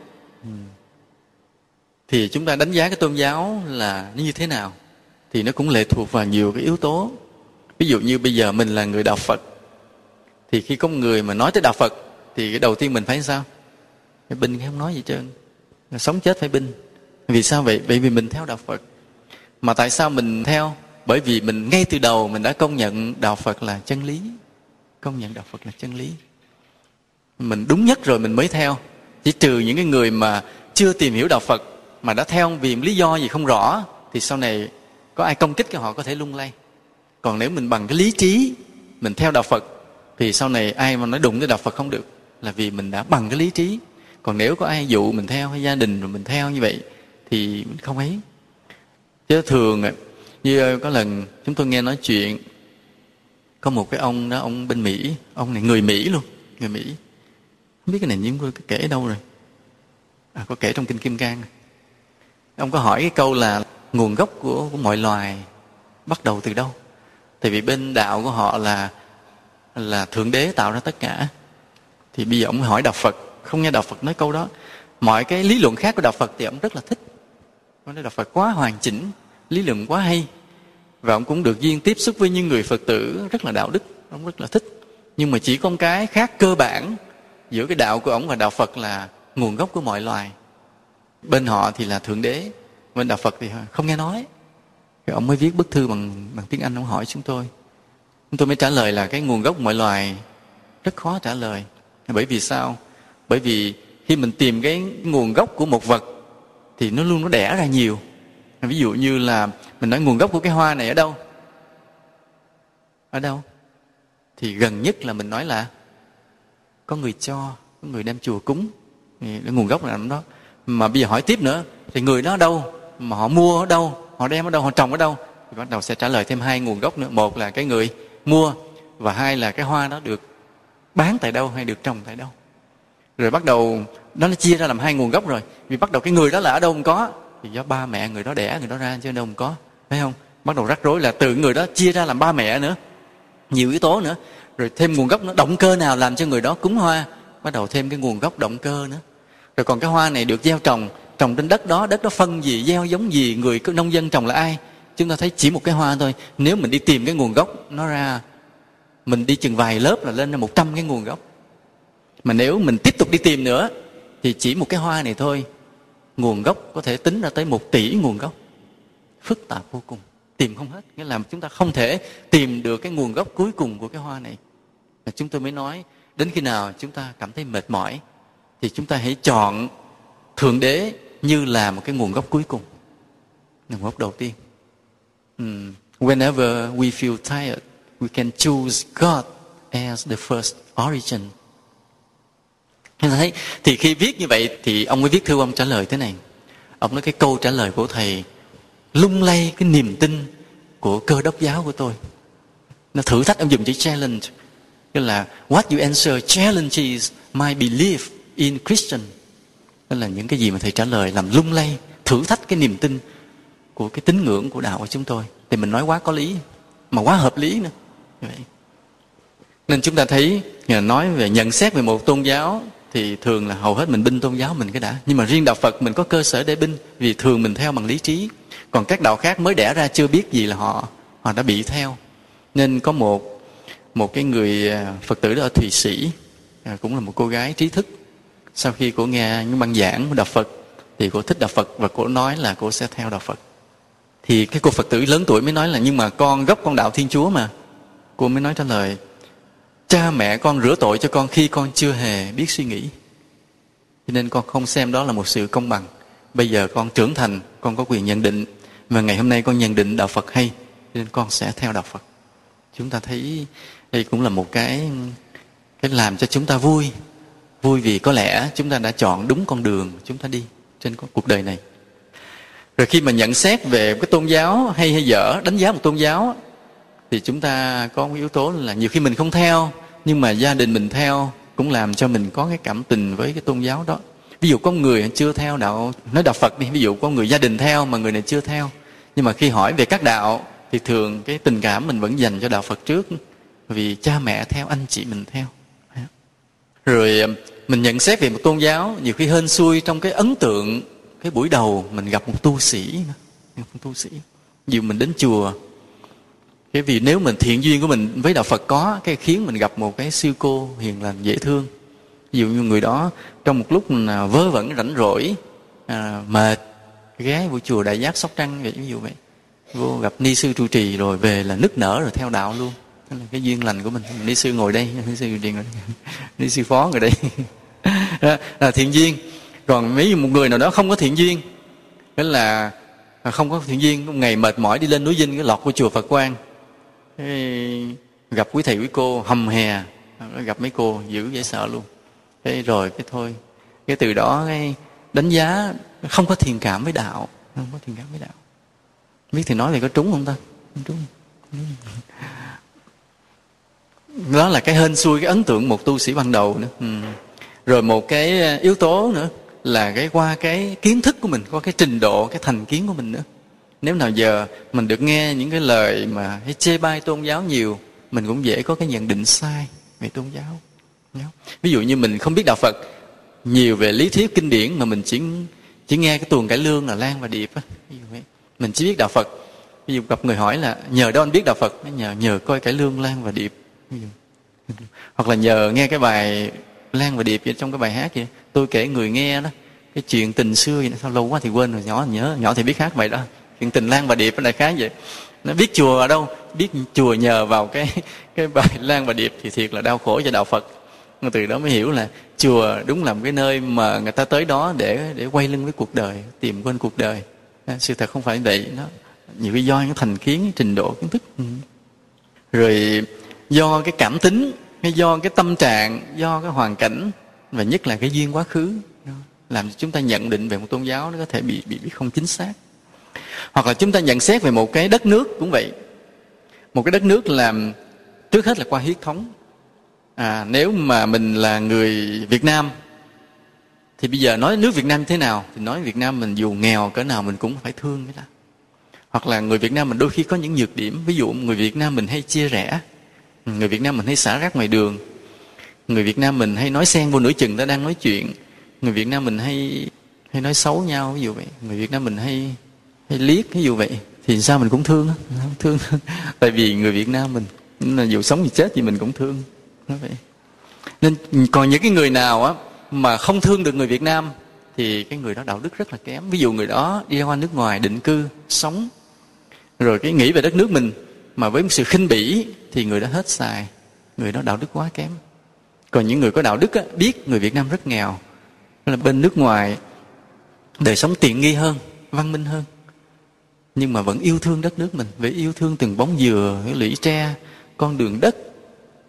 thì chúng ta đánh giá cái tôn giáo là như thế nào, thì nó cũng lệ thuộc vào nhiều cái yếu tố. Ví dụ như bây giờ mình là người đạo phật, thì khi có người mà nói tới đạo phật, thì cái đầu tiên mình phải sao? Phải binh, không nói gì trơn. Sống chết phải binh. Vì sao vậy? Bởi vì mình theo đạo phật. Mà tại sao mình theo? Bởi vì mình ngay từ đầu mình đã công nhận đạo phật là chân lý. Công nhận đạo phật là chân lý mình đúng nhất rồi mình mới theo. Chỉ trừ những cái người mà chưa tìm hiểu đạo phật mà đã theo vì lý do gì không rõ, thì sau này có ai công kích cái họ có thể lung lay. Còn nếu mình bằng cái lý trí, mình theo đạo phật, thì sau này ai mà nói đụng tới đạo phật không được, là vì mình đã bằng cái lý trí. Còn nếu có ai dụ mình theo, hay gia đình rồi mình theo như vậy, thì mình không ấy. Chứ thường, như có lần chúng tôi nghe nói chuyện, có một cái ông đó, ông bên mỹ, ông này người mỹ luôn, người mỹ không biết cái này chúng tôi kể ở đâu rồi. À, có kể trong kinh kim cang. Ông có hỏi cái câu là nguồn gốc của, của mọi loài bắt đầu từ đâu? Tại vì bên đạo của họ là là thượng đế tạo ra tất cả. Thì bây giờ ông hỏi đạo phật. Không nghe đạo phật nói câu đó. Mọi cái lý luận khác của đạo phật thì ông rất là thích. Ông nói đạo phật quá hoàn chỉnh lý luận quá hay. Và ông cũng được duyên tiếp xúc với những người phật tử rất là đạo đức. Ông rất là thích. Nhưng mà chỉ có một cái khác cơ bản giữa cái đạo của ông và đạo phật là nguồn gốc của mọi loài. Bên họ thì là thượng đế, bên đạo phật thì không nghe nói. Thì ông mới viết bức thư bằng bằng tiếng anh, ông hỏi chúng tôi. Chúng tôi mới trả lời là cái nguồn gốc mọi loài rất khó trả lời. Bởi vì sao? Bởi vì khi mình tìm cái nguồn gốc của một vật thì nó luôn nó đẻ ra nhiều. Ví dụ như là mình nói nguồn gốc của cái hoa này ở đâu? Ở đâu? Thì gần nhất là mình nói là có người cho, có người đem chùa cúng. Thì nguồn gốc là nằm đó. Mà bây giờ hỏi tiếp nữa, thì người đó ở đâu? Mà họ mua ở đâu? Họ đem ở đâu? Họ trồng ở đâu? Thì bắt đầu sẽ trả lời thêm hai nguồn gốc nữa. Một là cái người mua, và hai là cái hoa đó được bán tại đâu hay được trồng tại đâu. Rồi bắt đầu, nó chia ra làm hai nguồn gốc rồi. Vì bắt đầu cái người đó là ở đâu không có, thì do ba mẹ người đó đẻ, người đó ra chứ đâu không có. Thấy không? Bắt đầu rắc rối là từ người đó chia ra làm ba mẹ nữa. Nhiều yếu tố nữa rồi thêm nguồn gốc nữa, động cơ nào làm cho người đó cúng hoa? Bắt đầu thêm cái nguồn gốc động cơ nữa. Rồi còn cái hoa này được gieo trồng trồng trên đất đó đất đó phân gì, gieo giống gì, người nông dân trồng là ai? Chúng ta thấy chỉ một cái hoa thôi. Nếu mình đi tìm cái nguồn gốc, nó ra, mình đi chừng vài lớp là lên ra một trăm cái nguồn gốc. Mà nếu mình tiếp tục đi tìm nữa, thì chỉ một cái hoa này thôi. Nguồn gốc có thể tính ra tới một tỷ nguồn gốc. Phức tạp vô cùng. Tìm không hết. Nghĩa là chúng ta không thể tìm được cái nguồn gốc cuối cùng của cái hoa này chúng tôi mới nói đến khi nào chúng ta cảm thấy mệt mỏi thì chúng ta hãy chọn thượng đế như là một cái nguồn gốc cuối cùng nguồn gốc đầu tiên. Um, whenever we feel tired we can choose God as the first origin. Thấy thì khi viết như vậy thì ông mới viết thư ông trả lời thế này. Ông nói cái câu trả lời của thầy lung lay cái niềm tin của cơ đốc giáo của tôi. Nó thử thách ông dùng chữ challenge tức là, what you answer challenges my belief in Christian. Đó là những cái gì mà thầy trả lời làm lung lay, thử thách cái niềm tin của cái tín ngưỡng của đạo của chúng tôi. Thì mình nói quá có lý, mà quá hợp lý nữa. Vậy. Nên chúng ta thấy nói về nhận xét về một tôn giáo, thì thường là hầu hết mình binh tôn giáo mình cái đã. Nhưng mà riêng đạo phật mình có cơ sở để binh, vì thường mình theo bằng lý trí. Còn các đạo khác mới đẻ ra chưa biết gì là họ họ đã bị theo. Nên có một một cái người à, phật tử đó ở thụy sĩ à, cũng là một cô gái trí thức. Sau khi cô nghe những băng giảng của đạo phật thì cô thích đạo phật và cô nói là cô sẽ theo đạo phật. Thì cái cô phật tử lớn tuổi mới nói là nhưng mà con gốc con đạo thiên chúa mà. Cô mới nói trả lời cha mẹ con rửa tội cho con khi con chưa hề biết suy nghĩ. Cho nên con không xem đó là một sự công bằng. Bây giờ con trưởng thành con có quyền nhận định và ngày hôm nay con nhận định đạo phật hay nên con sẽ theo đạo phật chúng ta thấy đây cũng là một cái cái làm cho chúng ta vui. Vui vì có lẽ chúng ta đã chọn đúng con đường chúng ta đi trên cuộc đời này. Rồi khi mà nhận xét về cái tôn giáo hay hay dở, đánh giá một tôn giáo, thì chúng ta có một yếu tố là nhiều khi mình không theo, nhưng mà gia đình mình theo cũng làm cho mình có cái cảm tình với cái tôn giáo đó. Ví dụ có người chưa theo đạo, nói đạo phật đi, ví dụ có người gia đình theo mà người này chưa theo. Nhưng mà khi hỏi về các đạo thì thường cái tình cảm mình vẫn dành cho đạo phật trước vì cha mẹ theo anh chị mình theo. Rồi à, mình nhận xét về một tôn giáo nhiều khi hên xui trong cái ấn tượng cái buổi đầu mình gặp một tu sĩ một tu sĩ. Dù mình đến chùa cái vì nếu mình thiện duyên của mình với đạo phật có cái khiến mình gặp một cái sư cô hiền lành dễ thương. Ví dụ như người đó trong một lúc à, vớ vẩn rảnh rỗi à, mệt ghé buổi chùa đại giác sóc trăng vậy ví dụ vậy vô gặp ni sư trụ trì rồi về là nức nở rồi theo đạo luôn. Đó là cái duyên lành của mình. Ni sư ngồi đây, ni sư trụ trì ngồi đây. Ni sư phó ngồi đây. Đó, là thiện duyên. Còn mấy một người nào đó không có thiện duyên đó là à, không có thiện duyên, ngày mệt mỏi đi lên núi dinh cái lọt của chùa phật quang. Gặp quý thầy, quý cô, hầm hè à, gặp mấy cô dữ dễ sợ luôn. Thế rồi cái thôi. Cái từ đó cái đánh giá không có thiền cảm với đạo, không có thiền cảm với đạo biết thì nói thì có trúng không ta? Không trúng. Đó là cái hên xui cái ấn tượng một tu sĩ ban đầu nữa. Ừ. rồi một cái yếu tố nữa là cái qua cái kiến thức của mình qua cái trình độ cái thành kiến của mình nữa. Nếu nào giờ mình được nghe những cái lời mà hay chê bai tôn giáo nhiều mình cũng dễ có cái nhận định sai về tôn giáo. Ví dụ như mình không biết đạo phật nhiều về lý thuyết kinh điển mà mình chỉ chỉ nghe cái tuồng cải lương là lan và điệp á mình chỉ biết đạo phật. Ví dụ gặp người hỏi là, nhờ đâu anh biết đạo phật? Nhờ nhờ coi cải lương lan và điệp. Hoặc là, nhờ nghe cái bài lan và điệp vậy, trong cái bài hát vậy. Tôi kể người nghe đó, cái chuyện tình xưa vậy, sao lâu quá thì quên rồi, nhỏ nhớ, nhỏ thì biết hát bài đó. Chuyện tình lan và điệp nó lại khác vậy. Nó biết chùa ở đâu, biết chùa nhờ vào cái cái bài lan và điệp thì thiệt là đau khổ cho đạo phật. Từ đó mới hiểu là chùa đúng là một cái nơi mà người ta tới đó để để quay lưng với cuộc đời, tìm quên cuộc đời sự thật không phải vậy nó nhiều cái do những thành kiến trình độ kiến thức. Ừ. rồi do cái cảm tính hay do cái tâm trạng do cái hoàn cảnh và nhất là cái duyên quá khứ làm cho chúng ta nhận định về một tôn giáo nó có thể bị bị, bị không chính xác. Hoặc là chúng ta nhận xét về một cái đất nước cũng vậy. Một cái đất nước làm trước hết là qua huyết thống. À, nếu mà mình là người việt nam thì bây giờ nói nước việt nam như thế nào, thì nói việt nam mình dù nghèo, cỡ nào mình cũng phải thương cái đó. Hoặc là người việt nam mình đôi khi có những nhược điểm. Ví dụ người việt nam mình hay chia rẽ, người việt nam mình hay xả rác ngoài đường, người việt nam mình hay nói xen vô nửa chừng ta đang nói chuyện, người việt nam mình hay hay nói xấu nhau, ví dụ vậy. Người việt nam mình hay hay liếc, ví dụ vậy. Thì sao mình cũng thương thương. Tại vì người việt nam mình là dù sống gì chết thì mình cũng thương. Nó vậy. Nên còn những cái người nào á mà không thương được người việt nam thì cái người đó đạo đức rất là kém. Ví dụ người đó đi ra nước ngoài định cư sống rồi cái nghĩ về đất nước mình mà với một sự khinh bỉ thì người đó hết xài. Người đó đạo đức quá kém. Còn những người có đạo đức á, biết người việt nam rất nghèo. Là bên nước ngoài đời sống tiện nghi hơn văn minh hơn. Nhưng mà vẫn yêu thương đất nước mình về yêu thương từng bóng dừa cái lũy tre con đường đất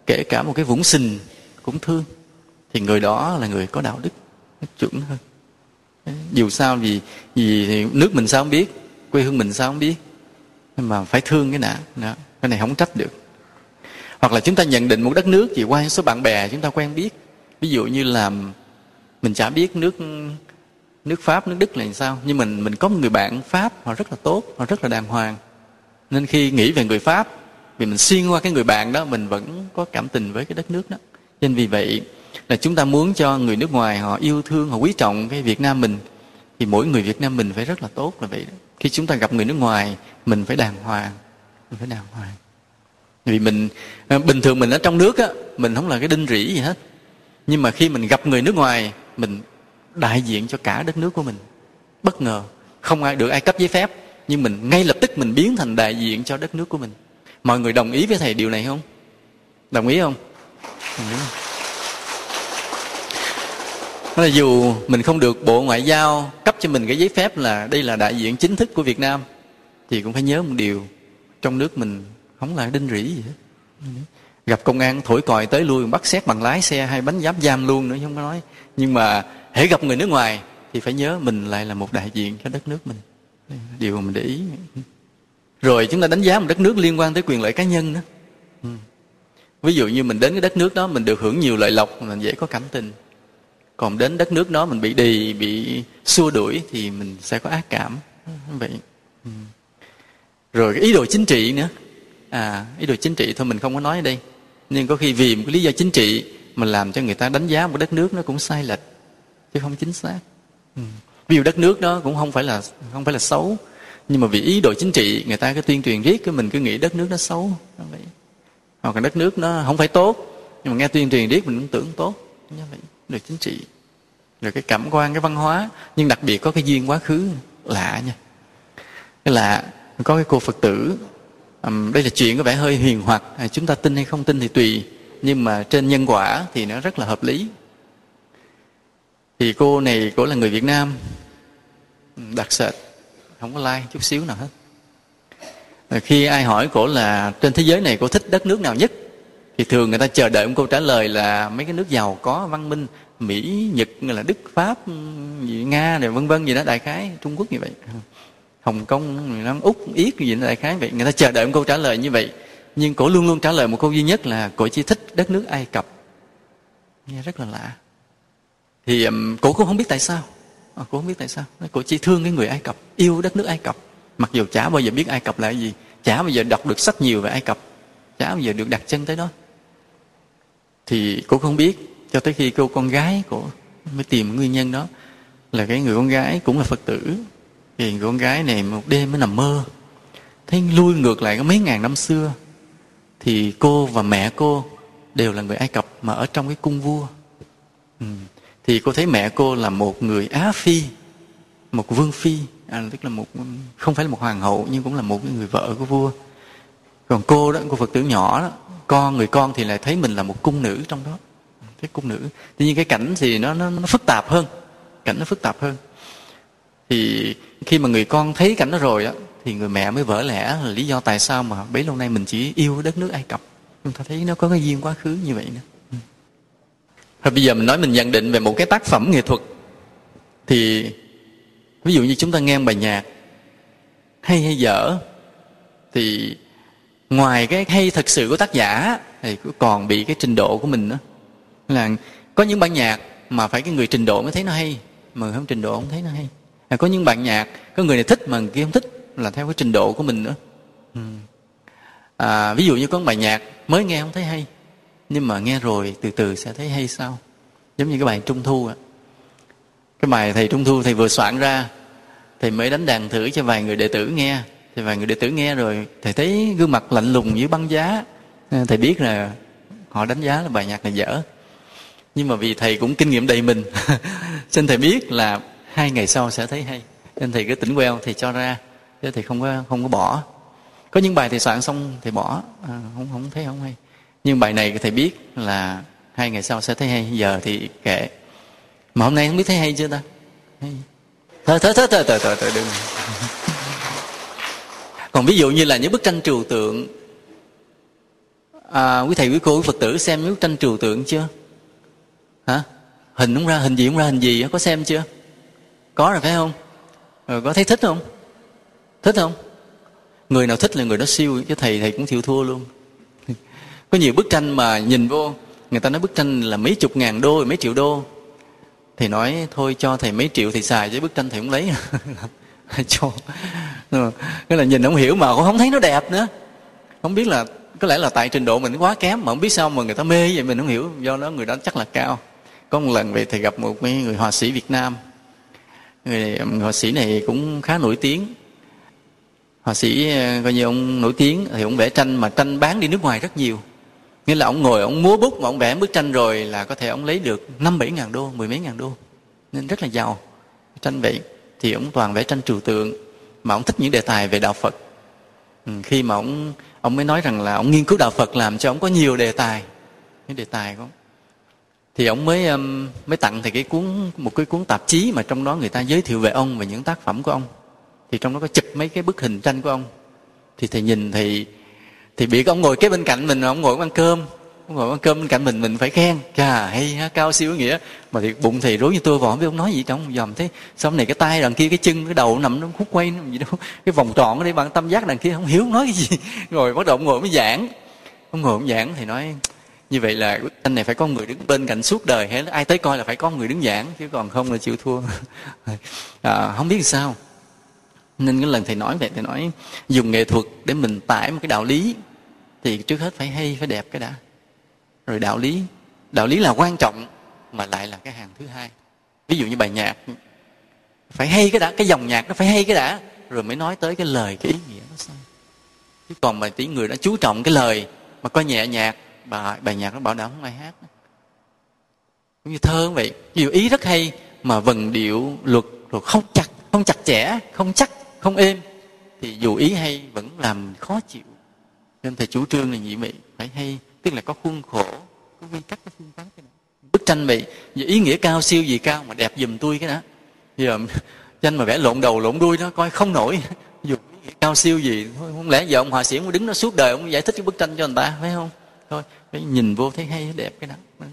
kể cả một cái vũng sình cũng thương thì người đó là người có đạo đức chuẩn hơn. Dù sao vì vì nước mình sao không biết, quê hương mình sao không biết. Nhưng mà phải thương cái nào đó. cái này không trách được. Hoặc là chúng ta nhận định một đất nước chỉ qua số bạn bè chúng ta quen biết. Ví dụ như là mình chả biết nước nước pháp, nước đức là làm sao, nhưng mình mình có một người bạn pháp, họ rất là tốt, họ rất là đàng hoàng. Nên khi nghĩ về người pháp, vì mình xuyên qua cái người bạn đó, mình vẫn có cảm tình với cái đất nước đó. Nên vì vậy là chúng ta muốn cho người nước ngoài họ yêu thương, họ quý trọng cái việt nam mình, thì mỗi người việt nam mình phải rất là tốt là vậy đó. khi chúng ta gặp người nước ngoài, mình phải đàng hoàng, mình phải đàng hoàng. Vì mình ờ, bình thường mình ở trong nước á, mình không là cái đinh rỉ gì hết. Nhưng mà khi mình gặp người nước ngoài, mình đại diện cho cả đất nước của mình. Bất ngờ, không ai, được ai cấp giấy phép, nhưng mình ngay lập tức mình biến thành đại diện cho đất nước của mình. Mọi người đồng ý với thầy điều này không? Đồng ý không? Đồng ý không? Là dù mình không được bộ ngoại giao cấp cho mình cái giấy phép là đây là đại diện chính thức của việt nam, thì cũng phải nhớ một điều, trong nước mình không là đinh rỉ gì hết. Gặp công an thổi còi tới lui, bắt xét bằng lái xe hay bánh giáp giam luôn nữa không có nói. Nhưng mà hãy gặp người nước ngoài thì phải nhớ mình lại là một đại diện cho đất nước mình. Điều mà mình để ý. Rồi chúng ta đánh giá một đất nước liên quan tới quyền lợi cá nhân đó. Ví dụ như mình đến cái đất nước đó, mình được hưởng nhiều lợi lộc, mình dễ có cảm tình còn đến đất nước đó mình bị đì, bị xua đuổi thì mình sẽ có ác cảm. Vậy. Ừ. rồi cái ý đồ chính trị nữa. À ý đồ chính trị thôi, mình không có nói ở đây. Nhưng có khi vì một cái lý do chính trị mà làm cho người ta đánh giá một đất nước nó cũng sai lệch, chứ không chính xác. Ừ. ví dụ đất nước đó cũng không phải là, không phải là xấu. Nhưng mà vì ý đồ chính trị, người ta cứ tuyên truyền riết cái mình cứ nghĩ đất nước nó xấu. Vậy. Hoặc là đất nước nó không phải tốt, nhưng mà nghe tuyên truyền riết mình cũng tưởng tốt. Như vậy rồi chính trị rồi cái cảm quan cái văn hóa. Nhưng đặc biệt có cái duyên quá khứ lạ nha. Cái lạ có cái cô phật tử um, đây là chuyện có vẻ hơi huyền hoặc à, chúng ta tin hay không tin thì tùy. Nhưng mà trên nhân quả thì nó rất là hợp lý. Thì cô này cô là người việt nam đặc sệt không có like chút xíu nào hết. Rồi khi ai hỏi cổ là trên thế giới này cô thích đất nước nào nhất? Thì thường người ta chờ đợi một câu trả lời là mấy cái nước giàu có văn minh mỹ nhật là đức pháp nga rồi vân vân gì đó đại khái trung quốc như vậy. Hồng kông nam úc yết gì đó đại khái vậy. Người ta chờ đợi một câu trả lời như vậy. Nhưng cổ luôn luôn trả lời một câu duy nhất là cổ chỉ thích đất nước ai cập. Nghe rất là lạ. Thì um, cổ cũng không biết tại sao. À, cổ không biết tại sao. Cổ chỉ thương cái người ai cập yêu đất nước ai cập. Mặc dù chả bao giờ biết ai cập là cái gì chả bao giờ đọc được sách nhiều về ai cập chả bao giờ được đặt chân tới đó thì cô không biết cho tới khi cô con gái của mới tìm nguyên nhân đó là cái người con gái cũng là phật tử. Thì người con gái này một đêm mới nằm mơ thấy lui ngược lại có mấy ngàn năm xưa. Thì cô và mẹ cô đều là người ai cập mà ở trong cái cung vua. Ừ. thì cô thấy mẹ cô là một người á phi một vương phi à, tức là một không phải là một hoàng hậu nhưng cũng là một người vợ của vua. Còn cô đó cô phật tử nhỏ đó con người con thì lại thấy mình là một cung nữ trong đó. Thấy cung nữ. Tuy nhiên cái cảnh thì nó, nó nó phức tạp hơn. Cảnh nó phức tạp hơn. Thì khi mà người con thấy cảnh đó rồi á thì người mẹ mới vỡ lẽ là lý do tại sao mà bấy lâu nay mình chỉ yêu đất nước ai cập. Chúng ta thấy nó có cái duyên quá khứ như vậy nữa. Ừ. Thôi bây giờ mình nói mình nhận định về một cái tác phẩm nghệ thuật. Thì ví dụ như chúng ta nghe bài nhạc hay hay dở thì ngoài cái hay thật sự của tác giả thì còn bị cái trình độ của mình nữa. Là có những bản nhạc mà phải cái người trình độ mới thấy nó hay mà không trình độ không thấy nó hay. À, có những bản nhạc có người này thích mà người kia không thích là theo cái trình độ của mình nữa. Ừ. à, ví dụ như có một bài nhạc mới nghe không thấy hay nhưng mà nghe rồi từ từ sẽ thấy hay sao? Giống như cái bài trung thu ạ. Cái bài thầy trung thu thầy vừa soạn ra thầy mới đánh đàn thử cho vài người đệ tử nghe thì vài người đệ tử nghe rồi thầy thấy gương mặt lạnh lùng như băng giá. Ờ, thầy biết là họ đánh giá là bài nhạc này dở. Nhưng mà vì thầy cũng kinh nghiệm đầy mình nên thầy biết là hai ngày sau sẽ thấy hay. Nên thầy cứ tỉnh queo thì cho ra chứ thầy không có không có bỏ. Có những bài thầy soạn xong thầy bỏ. À, không không thấy không hay. Nhưng bài này thầy biết là hai ngày sau sẽ thấy hay. Giờ thì kệ. Mà hôm nay không biết thấy hay chưa ta? Hay thôi thôi thôi thôi thôi thôi, thôi đừng còn ví dụ như là những bức tranh trừu tượng. À, quý thầy quý cô quý phật tử xem những bức tranh trừu tượng chưa? Hả? Hình không ra hình gì không ra hình gì có xem chưa? Có rồi phải không? Rồi có thấy thích không? Thích không? Người nào thích là người đó siêu chứ thầy thầy cũng chịu thua luôn. Có nhiều bức tranh mà nhìn vô người ta nói bức tranh là mấy chục ngàn đô mấy triệu đô. Thì nói thôi cho thầy mấy triệu thì xài chứ bức tranh thầy không lấy. cho ờ, cái là nhìn không hiểu mà cũng không thấy nó đẹp nữa. Không biết là, có lẽ là tại trình độ mình quá kém mà không biết sao mà người ta mê vậy, mình không hiểu. Do đó người đó chắc là cao. Có một lần về thầy gặp một mấy người họa sĩ việt nam. Người họa sĩ này cũng khá nổi tiếng. Họa sĩ ờ, coi như ông nổi tiếng thì ông vẽ tranh mà tranh bán đi nước ngoài rất nhiều. Nghĩa là ông ngồi, ông múa bút mà ông vẽ bức tranh rồi là có thể ông lấy được năm bảy ngàn đô, mười mấy ngàn đô. Nên rất là giàu, tranh vậy thì ông toàn vẽ tranh trừu tượng mà ông thích những đề tài về đạo phật. Ừ, khi mà ông ông mới nói rằng là ông nghiên cứu đạo phật làm cho ông có nhiều đề tài. Những đề tài của ông. Thì ông mới um, mới tặng thì cái cuốn một cái cuốn tạp chí mà trong đó người ta giới thiệu về ông và những tác phẩm của ông. Thì trong đó có chụp mấy cái bức hình tranh của ông. Thì thầy nhìn thì thì bị ông ngồi kế bên cạnh mình ông ngồi ăn cơm ngồi ăn cơm bên cạnh mình mình phải khen. Chà hay ha cao siêu nghĩa. Mà thì bụng thì rối như tôi vào không biết ông nói gì trong dòm thế. Xong này cái tay đằng kia cái chân cái đầu nằm nó khúc quay nó gì đâu cái vòng tròn ở đây bằng tâm giác đằng kia không hiểu nói cái gì. Rồi bắt đầu ông ngồi mới giảng. Ông ngồi ông giảng thì nói như vậy là anh này phải có người đứng bên cạnh suốt đời hay ai tới coi là phải có người đứng giảng chứ còn không là chịu thua. À, không biết sao. Nên cái lần thầy nói vậy thầy nói dùng nghệ thuật để mình tải một cái đạo lý thì trước hết phải hay phải đẹp cái đã rồi đạo lý. Đạo lý là quan trọng, mà lại là cái hàng thứ hai. Ví dụ như bài nhạc. Phải hay cái đã, cái dòng nhạc nó phải hay cái đã, rồi mới nói tới cái lời, cái ý nghĩa nó sao? Chứ còn mà tí người đã chú trọng cái lời, mà coi nhẹ nhạc, bài bài nhạc nó bảo đảm không ai hát cũng như thơ vậy. Nhiều ý rất hay, mà vần điệu, luật, rồi không chặt không chặt chẽ, không chắc, không êm, thì dù ý hay vẫn làm khó chịu. Nên thầy chủ trương là như vậy. Phải hay tức là có khuôn khổ, có quy tắc, có phương pháp cái đó. Bức tranh vậy về ý nghĩa cao, siêu gì cao mà đẹp dùm tôi cái đó. Giờ tranh mà vẽ lộn đầu, lộn đuôi nó coi không nổi. Dù ý nghĩa cao, siêu gì, thôi, không lẽ giờ ông hòa sĩ ông đứng nó suốt đời ông giải thích cái bức tranh cho người ta, phải không? Thôi, phải nhìn vô thấy hay đẹp cái đó.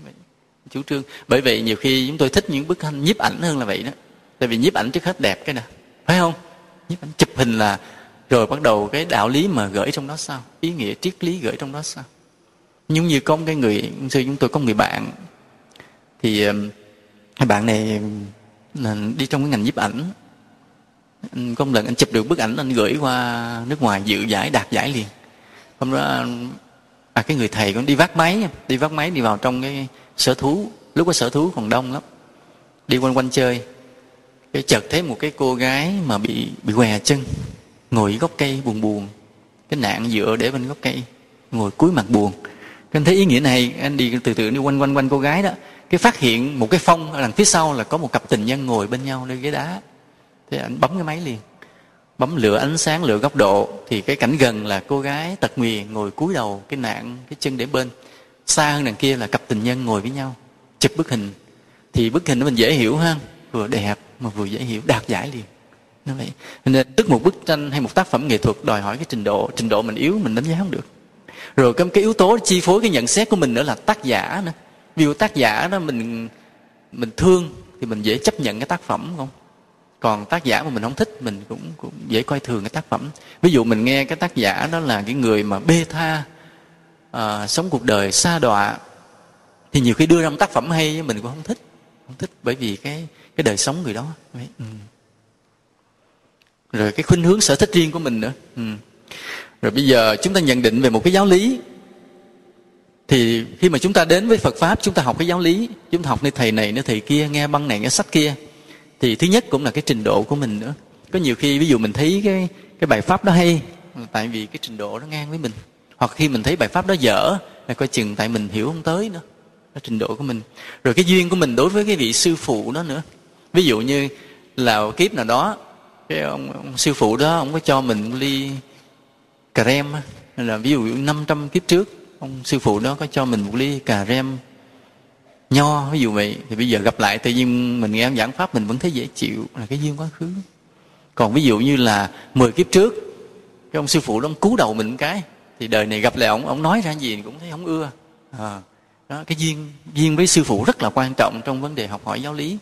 Chủ trương. Bởi vậy nhiều khi chúng tôi thích những bức tranh nhiếp ảnh hơn là vậy đó. Tại vì nhiếp ảnh trước hết đẹp cái nè phải không? Nhiếp ảnh chụp hình là rồi bắt đầu cái đạo lý mà gửi trong đó sao? Ý nghĩa triết lý gửi trong đó sao? Nhưng như có một cái người, xưa chúng tôi có một người bạn. Thì um, cái bạn này là đi trong cái ngành nhiếp ảnh. Um, có một lần anh chụp được bức ảnh, anh gửi qua nước ngoài dự giải, đạt giải liền. Hôm đó à cái người thầy cũng đi vác máy, đi vác máy đi vào trong cái sở thú, lúc có sở thú còn đông lắm. Đi quanh quanh chơi. Cái chợt thấy một cái cô gái mà bị bị què chân, ngồi gốc cây buồn buồn. Cái nạn dựa để bên gốc cây, ngồi cúi mặt buồn anh thấy ý nghĩa này, anh đi từ từ đi quanh quanh quanh cô gái đó. Cái phát hiện một cái phong ở đằng phía sau là có một cặp tình nhân ngồi bên nhau nơi ghế đá. Thế anh bấm cái máy liền. Bấm lựa ánh sáng lựa góc độ, thì cái cảnh gần là cô gái tật nguyền ngồi cúi đầu cái nạn cái chân để bên. Xa hơn đằng kia là cặp tình nhân ngồi với nhau, chụp bức hình. Thì bức hình đó mình dễ hiểu ha, vừa đẹp mà vừa dễ hiểu, đạt giải liền. Nó vậy. Nên tức một bức tranh hay một tác phẩm nghệ thuật đòi hỏi cái trình độ trình độ mình yếu, mình đánh giá không được rồi cái, cái yếu tố chi phối cái nhận xét của mình nữa là tác giả nữa. Ví dụ tác giả đó mình mình thương thì mình dễ chấp nhận cái tác phẩm không? Còn tác giả mà mình không thích mình cũng, cũng dễ coi thường cái tác phẩm. Ví dụ mình nghe cái tác giả đó là cái người mà bê tha à, sống cuộc đời xa đọa thì nhiều khi đưa ra một tác phẩm hay mình cũng không thích. Không thích bởi vì cái cái đời sống người đó. Ừ. rồi cái khuynh hướng sở thích riêng của mình nữa. Ừ rồi bây giờ chúng ta nhận định về một cái giáo lý. Thì khi mà chúng ta đến với Phật pháp chúng ta học cái giáo lý. Chúng ta học nơi thầy này nơi thầy kia nghe băng này nghe sách kia. Thì thứ nhất cũng là cái trình độ của mình nữa. Có nhiều khi ví dụ mình thấy cái cái bài pháp đó hay tại vì cái trình độ nó ngang với mình. Hoặc khi mình thấy bài pháp đó dở là coi chừng tại mình hiểu không tới nữa. Cái trình độ của mình. Rồi cái duyên của mình đối với cái vị sư phụ đó nữa. Ví dụ như là kiếp nào đó cái ông, ông sư phụ đó ông có cho mình ly cà rem là ví dụ 500 kiếp trước ông sư phụ đó có cho mình một ly cà rem nho ví dụ vậy. Thì bây giờ gặp lại tự nhiên mình nghe ông giảng pháp mình vẫn thấy dễ chịu là cái duyên quá khứ. Còn ví dụ như là 10 kiếp trước cái ông sư phụ đó ông cứu đầu mình một cái thì đời này gặp lại ông ông nói ra gì cũng thấy không ưa. À, đó cái duyên duyên với sư phụ rất là quan trọng trong vấn đề học hỏi giáo lý.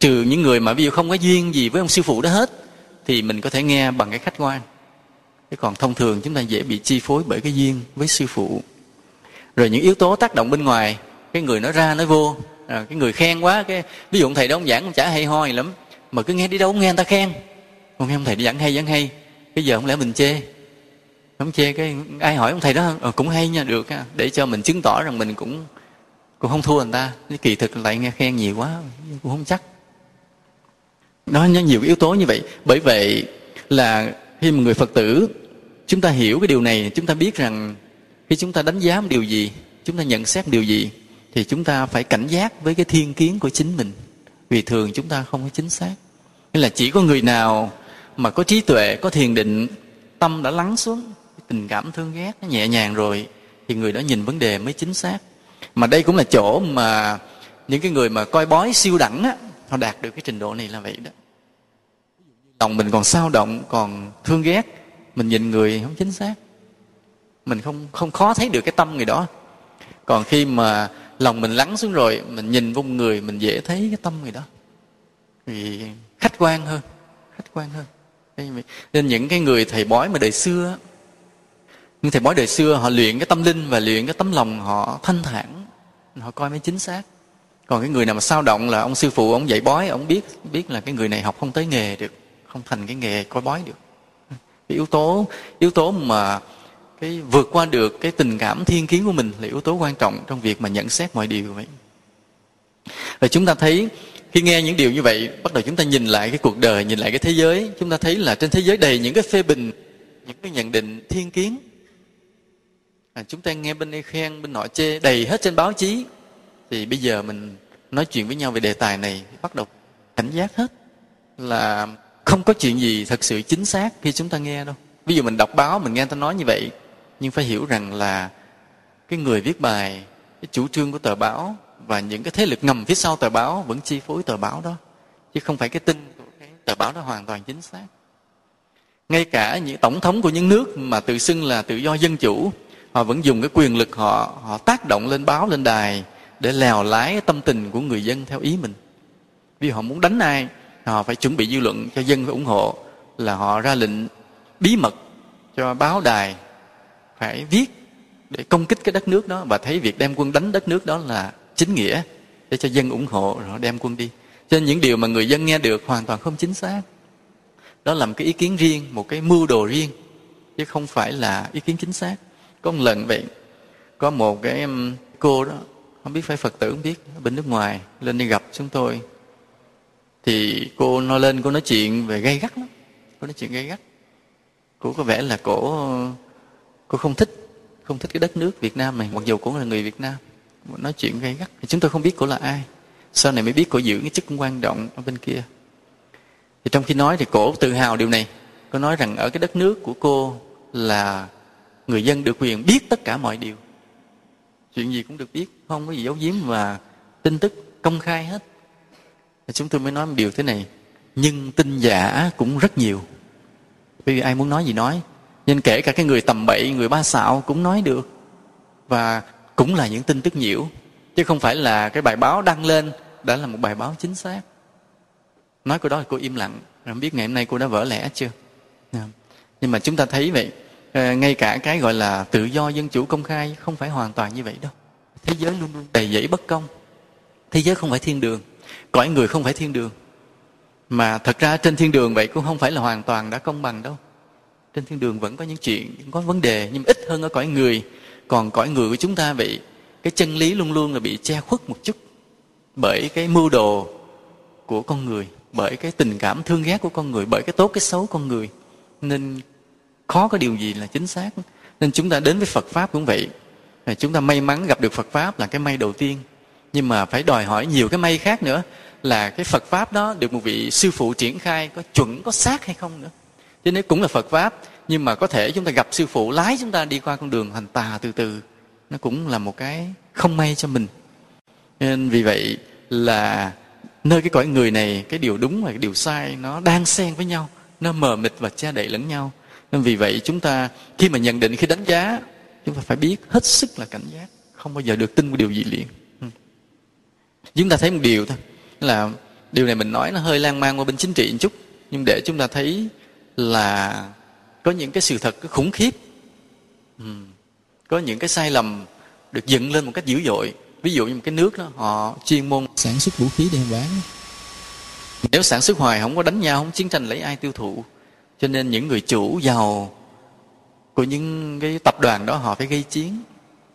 Trừ những người mà ví dụ không có duyên gì với ông sư phụ đó hết thì mình có thể nghe bằng cái khách quan chứ còn thông thường chúng ta dễ bị chi phối bởi cái duyên với sư phụ. Rồi những yếu tố tác động bên ngoài cái người nói ra nói vô à, cái người khen quá cái ví dụ thầy đó ông giảng cũng chả hay ho gì lắm mà cứ nghe đi đâu cũng nghe người ta khen. Ông nghe ông thầy giảng hay giảng hay bây giờ không lẽ mình chê? Không chê cái ai hỏi ông thầy đó? Ờ, cũng hay nha được à, để cho mình chứng tỏ rằng mình cũng cũng không thua người ta. Cái kỳ thực lại nghe khen nhiều quá cũng không chắc. Nó nhiều yếu tố như vậy. Bởi vậy là khi một người phật tử chúng ta hiểu cái điều này, chúng ta biết rằng khi chúng ta đánh giá một điều gì, chúng ta nhận xét điều gì, thì chúng ta phải cảnh giác với cái thiên kiến của chính mình. Vì thường chúng ta không có chính xác. Nghĩa là chỉ có người nào mà có trí tuệ, có thiền định, tâm đã lắng xuống tình cảm thương ghét nó nhẹ nhàng rồi, thì người đó nhìn vấn đề mới chính xác. Mà đây cũng là chỗ mà những cái người mà coi bói siêu đẳng á, họ đạt được cái trình độ này là vậy đó. Lòng mình còn sao động, còn thương ghét mình nhìn người không chính xác. Mình không không khó thấy được cái tâm người đó. Còn khi mà lòng mình lắng xuống rồi, mình nhìn vô người, mình dễ thấy cái tâm người đó. Vì khách quan hơn, khách quan hơn. Nên những cái người thầy bói mà đời xưa những thầy bói đời xưa, họ luyện cái tâm linh và luyện cái tấm lòng họ thanh thản, họ coi mới chính xác. Còn cái người nào mà sao động là ông sư phụ, ông dạy bói, ông biết biết là cái người này học không tới nghề được, không thành cái nghề coi bói được cái yếu tố yếu tố mà cái vượt qua được cái tình cảm thiên kiến của mình là yếu tố quan trọng trong việc mà nhận xét mọi điều vậy. Và chúng ta thấy khi nghe những điều như vậy bắt đầu chúng ta nhìn lại cái cuộc đời nhìn lại cái thế giới. Chúng ta thấy là trên thế giới đầy những cái phê bình những cái nhận định thiên kiến. À, chúng ta nghe bên đây khen bên nọ chê đầy hết trên báo chí. Thì bây giờ mình nói chuyện với nhau về đề tài này bắt đầu cảnh giác hết. Là không có chuyện gì thật sự chính xác khi chúng ta nghe đâu. Ví dụ mình đọc báo, mình nghe ta nói như vậy, nhưng phải hiểu rằng là cái người viết bài, cái chủ trương của tờ báo và những cái thế lực ngầm phía sau tờ báo vẫn chi phối tờ báo đó, chứ không phải cái tin của cái tờ báo đó hoàn toàn chính xác. Ngay cả những tổng thống của những nước mà tự xưng là tự do dân chủ, họ vẫn dùng cái quyền lực họ họ tác động lên báo, lên đài để lèo lái tâm tình của người dân theo ý mình. Vì họ muốn đánh ai họ phải chuẩn bị dư luận cho dân phải ủng hộ, là họ ra lệnh bí mật cho báo đài phải viết để công kích cái đất nước đó. Và thấy việc đem quân đánh đất nước đó là chính nghĩa, để cho dân ủng hộ rồi họ đem quân đi. Cho nên những điều mà người dân nghe được hoàn toàn không chính xác. Đó là một cái ý kiến riêng, một cái mưu đồ riêng, chứ không phải là ý kiến chính xác. Có một lần vậy, có một cái cô đó, không biết phải phật tử không biết bên nước ngoài, lên đi gặp chúng tôi thì cô nói lên, cô nói chuyện về gay gắt lắm. Cô nói chuyện gay gắt. Cô có vẻ là cổ, cô không thích không thích cái đất nước Việt Nam này, mặc dù cũng là người Việt Nam nói chuyện gay gắt. Thì chúng tôi không biết cô là ai. Sau này mới biết cô giữ cái chức quan trọng ở bên kia. Thì trong khi nói thì cổ tự hào điều này. Cô nói rằng ở cái đất nước của cô là người dân được quyền biết tất cả mọi điều. Chuyện gì cũng được biết, không có gì giấu giếm và tin tức công khai hết chúng tôi mới nói một điều thế này. Nhưng tin giả cũng rất nhiều. Bởi vì ai muốn nói gì nói. Nên kể cả cái người tầm bậy, người ba xạo cũng nói được. Và cũng là những tin tức nhiễu. Chứ không phải là cái bài báo đăng lên đã là một bài báo chính xác. Nói câu đó thì cô im lặng. Không biết ngày hôm nay cô đã vỡ lẽ chưa? Dạ. Nhưng mà chúng ta thấy vậy ờ, ngay cả cái gọi là tự do dân chủ công khai không phải hoàn toàn như vậy đâu. Thế giới luôn luôn đầy dẫy bất công. Thế giới không phải thiên đường cõi người không phải thiên đường. Mà thật ra trên thiên đường vậy cũng không phải là hoàn toàn đã công bằng đâu. Trên thiên đường vẫn có những chuyện có vấn đề, nhưng ít hơn ở cõi người. Còn cõi người của chúng ta vậy, cái chân lý luôn luôn là bị che khuất một chút bởi cái mưu đồ của con người, bởi cái tình cảm thương ghét của con người, bởi cái tốt, cái xấu con người. Nên khó có điều gì là chính xác. Nên chúng ta đến với phật pháp cũng vậy. Chúng ta may mắn gặp được phật pháp là cái may đầu tiên nhưng mà phải đòi hỏi nhiều cái may khác nữa, là cái phật pháp đó được một vị sư phụ triển khai có chuẩn, có xác hay không nữa. Cho nên cũng là phật pháp, nhưng mà có thể chúng ta gặp sư phụ lái chúng ta đi qua con đường hành tà từ từ, nó cũng là một cái không may cho mình. Nên vì vậy là nơi cái cõi người này, cái điều đúng và cái điều sai nó đang xen với nhau, nó mờ mịt và che đậy lẫn nhau. Nên vì vậy chúng ta khi mà nhận định, khi đánh giá, chúng ta phải biết hết sức là cảnh giác, không bao giờ được tin một điều gì liền chúng ta thấy một điều thôi. Là điều này mình nói nó hơi lan man qua bên chính trị một chút. Nhưng để chúng ta thấy là có những cái sự thật khủng khiếp. Ừ. có những cái sai lầm được dựng lên một cách dữ dội. Ví dụ như một cái nước đó họ chuyên môn sản xuất vũ khí đem bán. Nếu sản xuất hoài không có đánh nhau không chiến tranh lấy ai tiêu thụ. Cho nên những người chủ giàu của những cái tập đoàn đó họ phải gây chiến.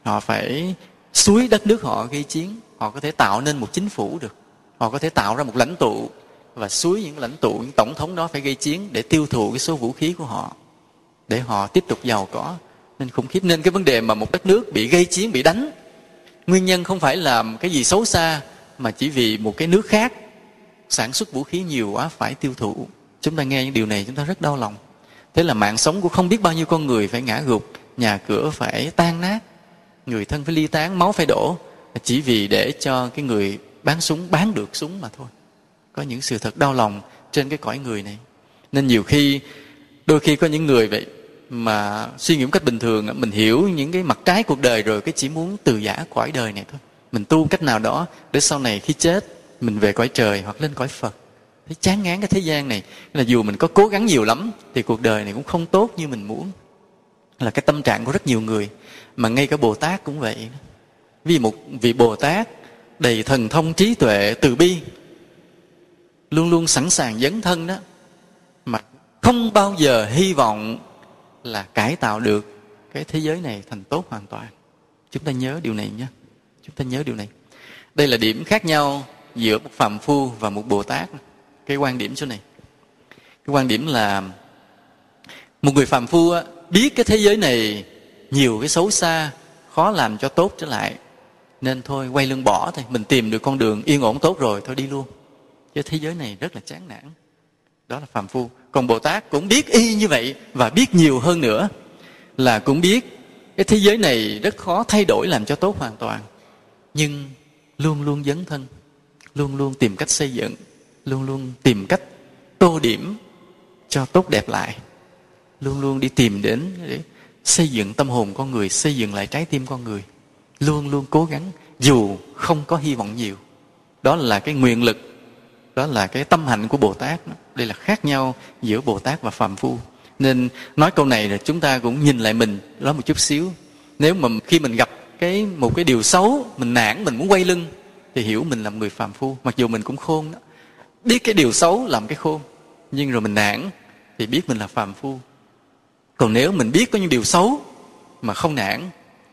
Họ phải suối đất nước họ gây chiến họ có thể tạo nên một chính phủ được. Họ có thể tạo ra một lãnh tụ và suối những lãnh tụ, những tổng thống đó phải gây chiến để tiêu thụ cái số vũ khí của họ, để họ tiếp tục giàu có. Nên khủng khiếp. Nên cái vấn đề mà một đất nước bị gây chiến, bị đánh, nguyên nhân không phải là cái gì xấu xa, mà chỉ vì một cái nước khác sản xuất vũ khí nhiều quá phải tiêu thụ. Chúng ta nghe những điều này, chúng ta rất đau lòng. Thế là mạng sống của không biết bao nhiêu con người phải ngã gục, nhà cửa phải tan nát, người thân phải ly tán, máu phải đổ chỉ vì để cho cái người bán súng, bán được súng mà thôi. Có những sự thật đau lòng trên cái cõi người này. Nên nhiều khi, đôi khi có những người vậy mà suy nghĩ một cách bình thường, mình hiểu những cái mặt trái cuộc đời rồi, cái chỉ muốn từ giả cõi đời này thôi. Mình tu cách nào đó để sau này khi chết, mình về cõi trời hoặc lên cõi phật. Thấy chán ngán cái thế gian này. Là dù mình có cố gắng nhiều lắm, thì cuộc đời này cũng không tốt như mình muốn. Là cái tâm trạng của rất nhiều người. Mà ngay cả bồ tát cũng vậy vì một vị bồ tát đầy thần thông trí tuệ từ bi, luôn luôn sẵn sàng dấn thân đó, mà không bao giờ hy vọng là cải tạo được cái thế giới này thành tốt hoàn toàn. Chúng ta nhớ điều này nhé. Chúng ta nhớ điều này. Đây là điểm khác nhau giữa một phàm phu và một bồ tát. Cái quan điểm chỗ này. Cái quan điểm là một người phàm phu biết cái thế giới này nhiều cái xấu xa, khó làm cho tốt trở lại nên thôi, quay lưng bỏ thôi, mình tìm được con đường yên ổn tốt rồi, thôi đi luôn. Chứ thế giới này rất là chán nản. Đó là phàm phu. Còn bồ tát cũng biết y như vậy và biết nhiều hơn nữa, là cũng biết cái thế giới này rất khó thay đổi làm cho tốt hoàn toàn. Nhưng luôn luôn dấn thân, luôn luôn tìm cách xây dựng, luôn luôn tìm cách tô điểm cho tốt đẹp lại. Luôn luôn đi tìm đến để xây dựng tâm hồn con người, xây dựng lại trái tim con người luôn luôn cố gắng, dù không có hy vọng nhiều. Đó là cái nguyện lực, đó là cái tâm hạnh của bồ tát đây là khác nhau giữa bồ tát và phàm phu. Nên nói câu này là chúng ta cũng nhìn lại mình đó một chút xíu. Nếu mà khi mình gặp cái, một cái điều xấu, mình nản, mình muốn quay lưng, thì hiểu mình là người phàm phu, mặc dù mình cũng khôn đó. Biết cái điều xấu làm cái khôn, nhưng rồi mình nản, thì biết mình là phàm phu. Còn nếu mình biết có những điều xấu mà không nản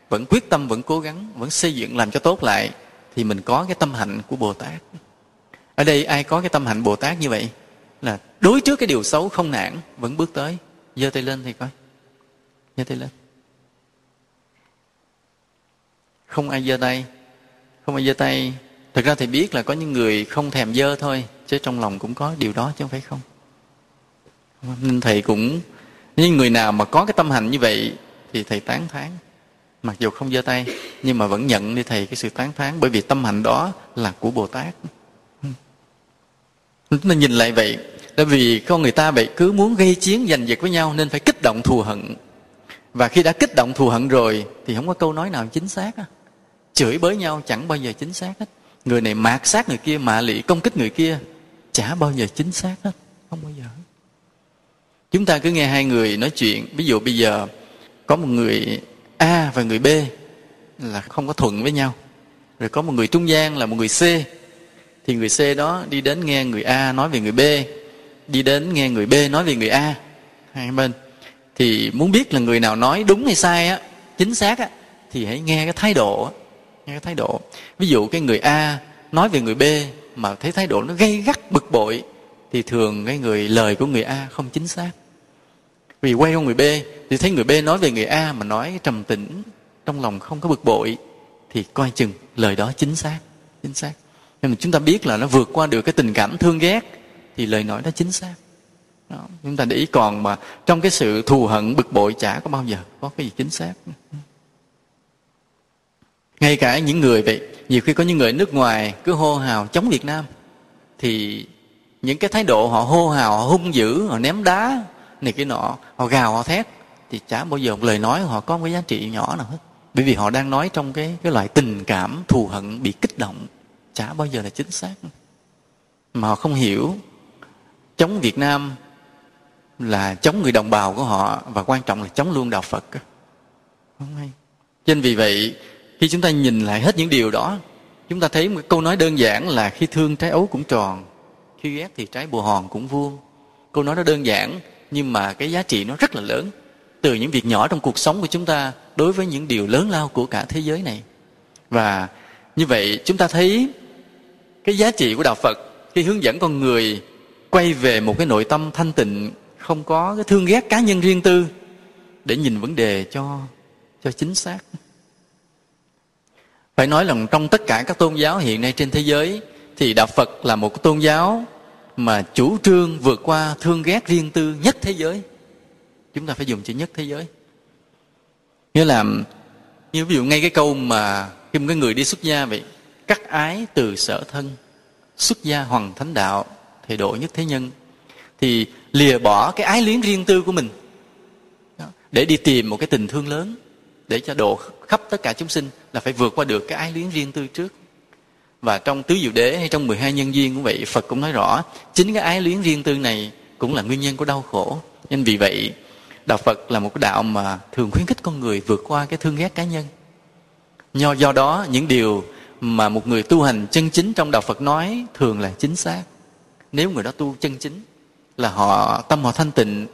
vẫn quyết tâm, vẫn cố gắng, vẫn xây dựng, làm cho tốt lại, thì mình có cái tâm hạnh của bồ tát. Ở đây ai có cái tâm hạnh bồ tát như vậy? Là đối trước cái điều xấu không nản, vẫn bước tới. Giơ tay lên thì coi. Giơ tay lên. Không ai giơ tay. Không ai giơ tay. Thật ra thì biết là có những người không thèm dơ thôi, chứ trong lòng cũng có điều đó chứ không phải không. Nên thầy cũng, những người nào mà có cái tâm hành như vậy thì thầy tán thán mặc dù không giơ tay, nhưng mà vẫn nhận đi thầy cái sự tán thán, bởi vì tâm hạnh đó là của bồ tát. Chúng ta nhìn lại vậy, là vì con người ta vậy cứ muốn gây chiến giành giật với nhau nên phải kích động thù hận. Và khi đã kích động thù hận rồi, thì không có câu nói nào chính xác á. Chửi bới nhau chẳng bao giờ chính xác hết. Người này mạt sát người kia, mạ lị công kích người kia, chả bao giờ chính xác hết, không bao giờ. Chúng ta cứ nghe hai người nói chuyện. Ví dụ bây giờ, có một người a và người b là không có thuận với nhau. Rồi có một người trung gian là một người c. Thì người c đó đi đến nghe người a nói về người b, đi đến nghe người b nói về người a. Hai bên. Thì muốn biết là người nào nói đúng hay sai á, chính xác á, thì hãy nghe cái thái độ nghe cái thái độ. Ví dụ cái người a nói về người b mà thấy thái độ nó gây gắt, bực bội, thì thường cái người lời của người a không chính xác vì quay qua người b, thì thấy người b nói về người a mà nói trầm tĩnh, trong lòng không có bực bội, thì coi chừng lời đó chính xác chính xác nhưng mà chúng ta biết là nó vượt qua được cái tình cảm thương ghét, thì lời nói đó chính xác đó. chúng ta để ý còn mà trong cái sự thù hận, bực bội chả có bao giờ có cái gì chính xác ngay cả những người vậy, nhiều khi có những người nước ngoài cứ hô hào chống việt nam, thì những cái thái độ họ hô hào, họ hung dữ, họ ném đá này cái nọ, họ gào, họ thét. Thì chả bao giờ một lời nói của họ có một cái giá trị nhỏ nào hết. Bởi vì họ đang nói trong cái cái loại tình cảm thù hận bị kích động. Chả bao giờ là chính xác. Mà họ không hiểu chống việt nam là chống người đồng bào của họ và quan trọng là chống luôn đạo phật. Không hay. Nên vì vậy, khi chúng ta nhìn lại hết những điều đó, chúng ta thấy một câu nói đơn giản là khi thương trái ấu cũng tròn, khi ghét thì trái bùa hòn cũng vuông. Câu nói nó đơn giản nhưng mà cái giá trị nó rất là lớn. Từ những việc nhỏ trong cuộc sống của chúng ta đối với những điều lớn lao của cả thế giới này. Và như vậy chúng ta thấy cái giá trị của đạo phật khi hướng dẫn con người quay về một cái nội tâm thanh tịnh, không có cái thương ghét cá nhân riêng tư để nhìn vấn đề cho cho chính xác. Phải nói là trong tất cả các tôn giáo hiện nay trên thế giới thì đạo phật là một tôn giáo mà chủ trương vượt qua thương ghét riêng tư nhất thế giới. Chúng ta phải dùng chữ nhất thế giới. Nghĩa là, như ví dụ ngay cái câu mà khi một cái người đi xuất gia vậy, cắt ái từ sở thân, xuất gia hoàng thánh đạo thì độ nhất thế nhân, thì lìa bỏ cái ái liếng riêng tư của mình. Để đi tìm một cái tình thương lớn, để cho độ khắp tất cả chúng sinh là phải vượt qua được cái ái liếng riêng tư trước và trong tứ diệu đế hay trong 12 nhân duyên cũng vậy, phật cũng nói rõ, chính cái ái luyến riêng tư này cũng là nguyên nhân của đau khổ. Nên vì vậy, đạo phật là một cái đạo mà thường khuyến khích con người vượt qua cái thương ghét cá nhân. Do do đó, những điều mà một người tu hành chân chính trong đạo phật nói thường là chính xác. Nếu người đó tu chân chính, là họ, tâm họ thanh tịnh,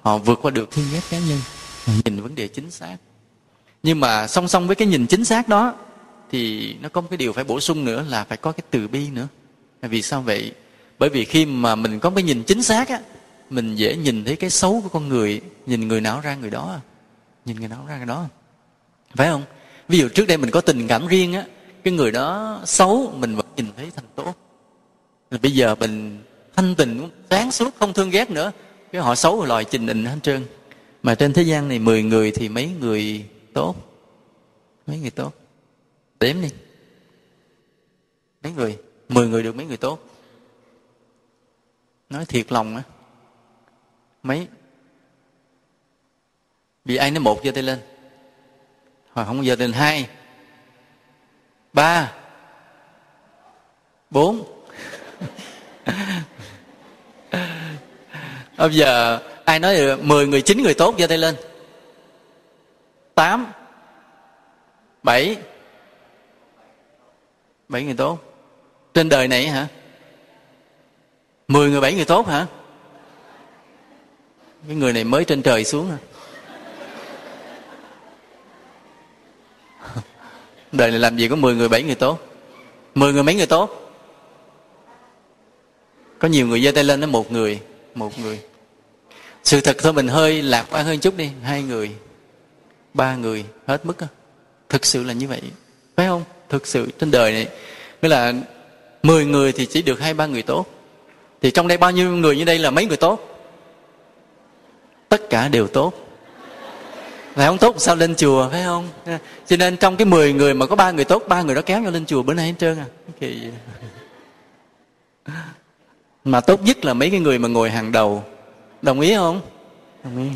họ vượt qua được thương ghét cá nhân nhìn vấn đề chính xác. Nhưng mà song song với cái nhìn chính xác đó thì nó có một cái điều phải bổ sung nữa là phải có cái từ bi nữa. Vì sao vậy? Bởi vì khi mà mình có cái nhìn chính xác á, mình dễ nhìn thấy cái xấu của con người, nhìn người nào ra người đó à. nhìn người nào ra người đó à. phải không? Ví dụ trước đây mình có tình cảm riêng á, cái người đó xấu, mình vẫn nhìn thấy thành tốt. Là bây giờ mình thanh tình sáng suốt, không thương ghét nữa, cái họ xấu rồi trình hình hết trơn. Mà trên thế gian này 10 người thì mấy người tốt? Mấy người tốt? Đếm đi. Mấy người? Mười người được mấy người tốt? Nói thiệt lòng á. Mấy? Vì ai nói một giơ tay lên? Hoặc không giơ lên. Hai. Ba. Bốn. Bây giờ ai nói được mười người, chín người tốt, giơ tay lên? Tám. Bảy bảy người tốt. Trên đời này hả? Mười người, bảy người tốt hả? Cái người này mới trên trời xuống hả? Đời này làm gì có mười người, bảy người tốt? Mười người, mấy người tốt? Có nhiều người giơ tay lên đó một người một người. Sự thật thôi, mình hơi lạc quan hơn chút đi. Hai người, ba người, hết mức á. Thực sự là như vậy. Phải không? Thực sự trên đời này. Nghĩa là 10 người thì chỉ được hai ba người tốt. Thì trong đây bao nhiêu người như đây là mấy người tốt? Tất cả đều tốt. Phải không? Tốt sao lên chùa phải không? Cho nên trong cái 10 người mà có ba người tốt ba người đó kéo nhau lên chùa bữa nay hết trơn à. Kỳ mà tốt nhất là mấy cái người mà ngồi hàng đầu. Đồng ý không? Đồng ý.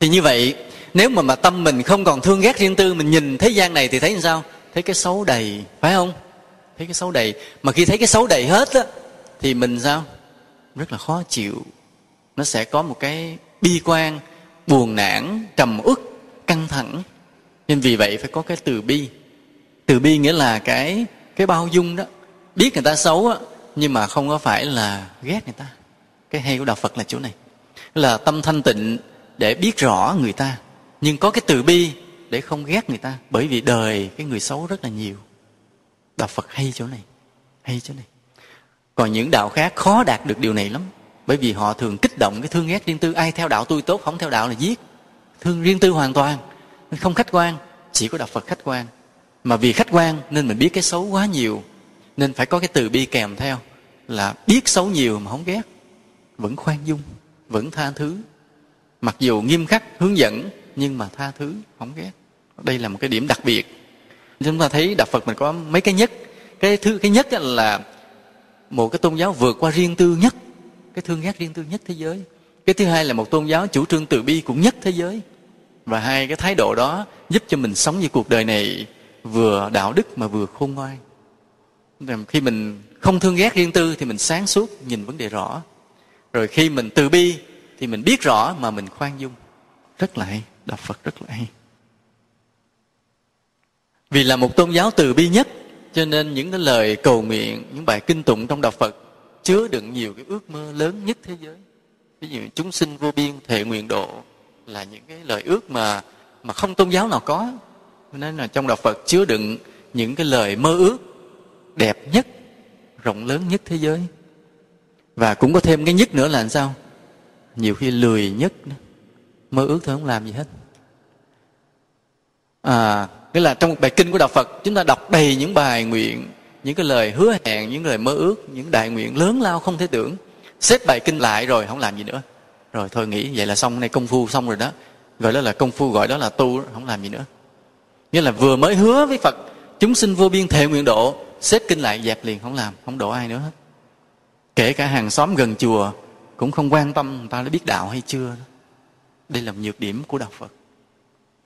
Thì như vậy nếu mà mà tâm mình không còn thương ghét riêng tư, mình nhìn thế gian này thì thấy làm sao? Thấy cái xấu đầy, phải không? Thấy cái xấu đầy. Mà khi thấy cái xấu đầy hết á, thì mình sao? Rất là khó chịu. Nó sẽ có một cái bi quan, buồn nản, trầm uất, căng thẳng. Nên vì vậy phải có cái từ bi. Từ bi nghĩa là cái cái bao dung đó. Biết người ta xấu á, nhưng mà không có phải là ghét người ta. Cái hay của đạo phật là chỗ này. Là tâm thanh tịnh để biết rõ người ta nhưng có cái từ bi để không ghét người ta, bởi vì đời cái người xấu rất là nhiều. Đạo phật hay chỗ này, hay chỗ này. Còn những đạo khác khó đạt được điều này lắm, bởi vì họ thường kích động cái thương ghét riêng tư. Ai theo đạo tôi tốt, không theo đạo là giết. Thương riêng tư hoàn toàn không khách quan, chỉ có đạo phật khách quan. Mà vì khách quan nên mình biết cái xấu quá nhiều, nên phải có cái từ bi kèm theo là biết xấu nhiều mà không ghét. Vẫn khoan dung, vẫn tha thứ. Mặc dù nghiêm khắc, hướng dẫn nhưng mà tha thứ, không ghét. Đây là một cái điểm đặc biệt. Chúng ta thấy đạo phật mình có mấy cái nhất. Cái thứ, cái nhất là một cái tôn giáo vượt qua riêng tư nhất. Cái thương ghét riêng tư nhất thế giới. Cái thứ hai là một tôn giáo chủ trương từ bi cũng nhất thế giới. Và hai cái thái độ đó giúp cho mình sống như cuộc đời này vừa đạo đức mà vừa khôn ngoan. Khi mình không thương ghét riêng tư thì mình sáng suốt nhìn vấn đề rõ. Rồi khi mình từ bi thì mình biết rõ mà mình khoan dung. Rất là hay đạo phật rất là hay. Vì là một tôn giáo từ bi nhất, cho nên những cái lời cầu nguyện, những bài kinh tụng trong đạo phật chứa đựng nhiều cái ước mơ lớn nhất thế giới. Ví dụ chúng sinh vô biên thệ nguyện độ là những cái lời ước mà mà không tôn giáo nào có. Nên là trong đạo phật chứa đựng những cái lời mơ ước đẹp nhất, rộng lớn nhất thế giới. Và cũng có thêm cái nhất nữa là làm sao? Nhiều khi lười nhất mơ ước thôi, không làm gì hết à nghĩa là trong bài kinh của đạo phật, chúng ta đọc đầy những bài nguyện, những cái lời hứa hẹn, những lời mơ ước, những đại nguyện lớn lao không thể tưởng. Xếp bài kinh lại rồi, không làm gì nữa. Rồi thôi nghĩ, vậy là xong, nay công phu xong rồi đó. Gọi đó là công phu, gọi đó là tu, không làm gì nữa. Nghĩa là vừa mới hứa với phật, chúng sinh vô biên thệ nguyện độ, xếp kinh lại dẹp liền, không làm, không độ ai nữa hết. Kể cả hàng xóm gần chùa cũng không quan tâm người ta đã biết đạo hay chưa đây là nhược điểm của đạo phật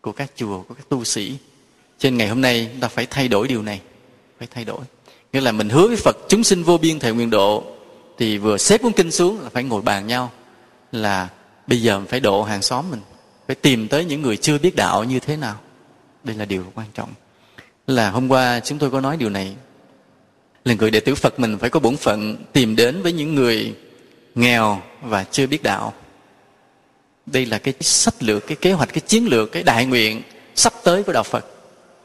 của các chùa, của các tu sĩ. Trên ngày hôm nay ta phải thay đổi điều này, phải thay đổi. Nghĩa là mình hứa với phật, chúng sinh vô biên thể nguyện độ, thì vừa xếp cuốn kinh xuống là phải ngồi bàn nhau, là bây giờ mình phải độ hàng xóm mình, phải tìm tới những người chưa biết đạo như thế nào. Đây là điều quan trọng. Là hôm qua chúng tôi có nói điều này. Là người đệ tử phật mình phải có bổn phận tìm đến với những người nghèo và chưa biết đạo đây là cái sách lược, cái kế hoạch, cái chiến lược, cái đại nguyện sắp tới của đạo phật.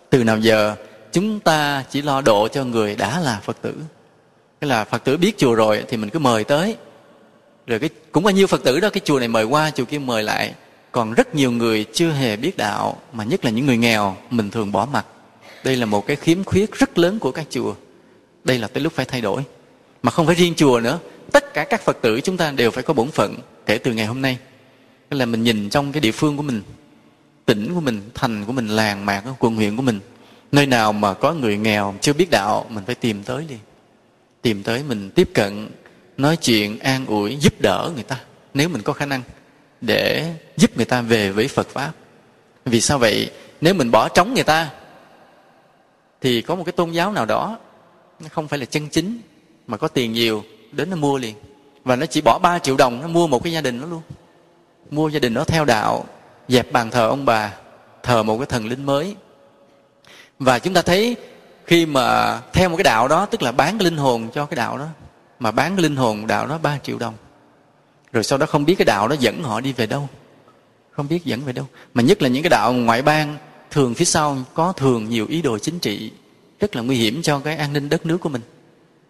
Từ nào giờ, chúng ta chỉ lo độ cho người đã là phật tử. Cái là phật tử biết chùa rồi thì mình cứ mời tới. Rồi cái, cũng bao nhiêu phật tử đó, cái chùa này mời qua, chùa kia mời lại. Còn rất nhiều người chưa hề biết đạo, mà nhất là những người nghèo, mình thường bỏ mặt đây là một cái khiếm khuyết rất lớn của các chùa. Đây là tới lúc phải thay đổi. Mà không phải riêng chùa nữa, tất cả các phật tử chúng ta đều phải có bổn phận kể từ ngày hôm nay tức là mình nhìn trong cái địa phương của mình, tỉnh của mình, thành của mình, làng mạc, quận huyện của mình, nơi nào mà có người nghèo, chưa biết đạo, mình phải tìm tới đi tìm tới mình tiếp cận, nói chuyện, an ủi, giúp đỡ người ta, nếu mình có khả năng, để giúp người ta về với phật pháp. Vì sao vậy? Nếu mình bỏ trống người ta, thì có một cái tôn giáo nào đó, nó không phải là chân chính, mà có tiền nhiều, đến nó mua liền. Và nó chỉ bỏ 3 triệu đồng, nó mua một cái gia đình nó luôn mua gia đình nó theo đạo, dẹp bàn thờ ông bà, thờ một cái thần linh mới. Và chúng ta thấy khi mà theo một cái đạo đó, tức là bán cái linh hồn cho cái đạo đó, mà bán cái linh hồn đạo đó 3 triệu đồng. Rồi sau đó không biết cái đạo đó dẫn họ đi về đâu. Không biết dẫn về đâu. Mà nhất là những cái đạo ngoại bang, thường phía sau có thường nhiều ý đồ chính trị, rất là nguy hiểm cho cái an ninh đất nước của mình.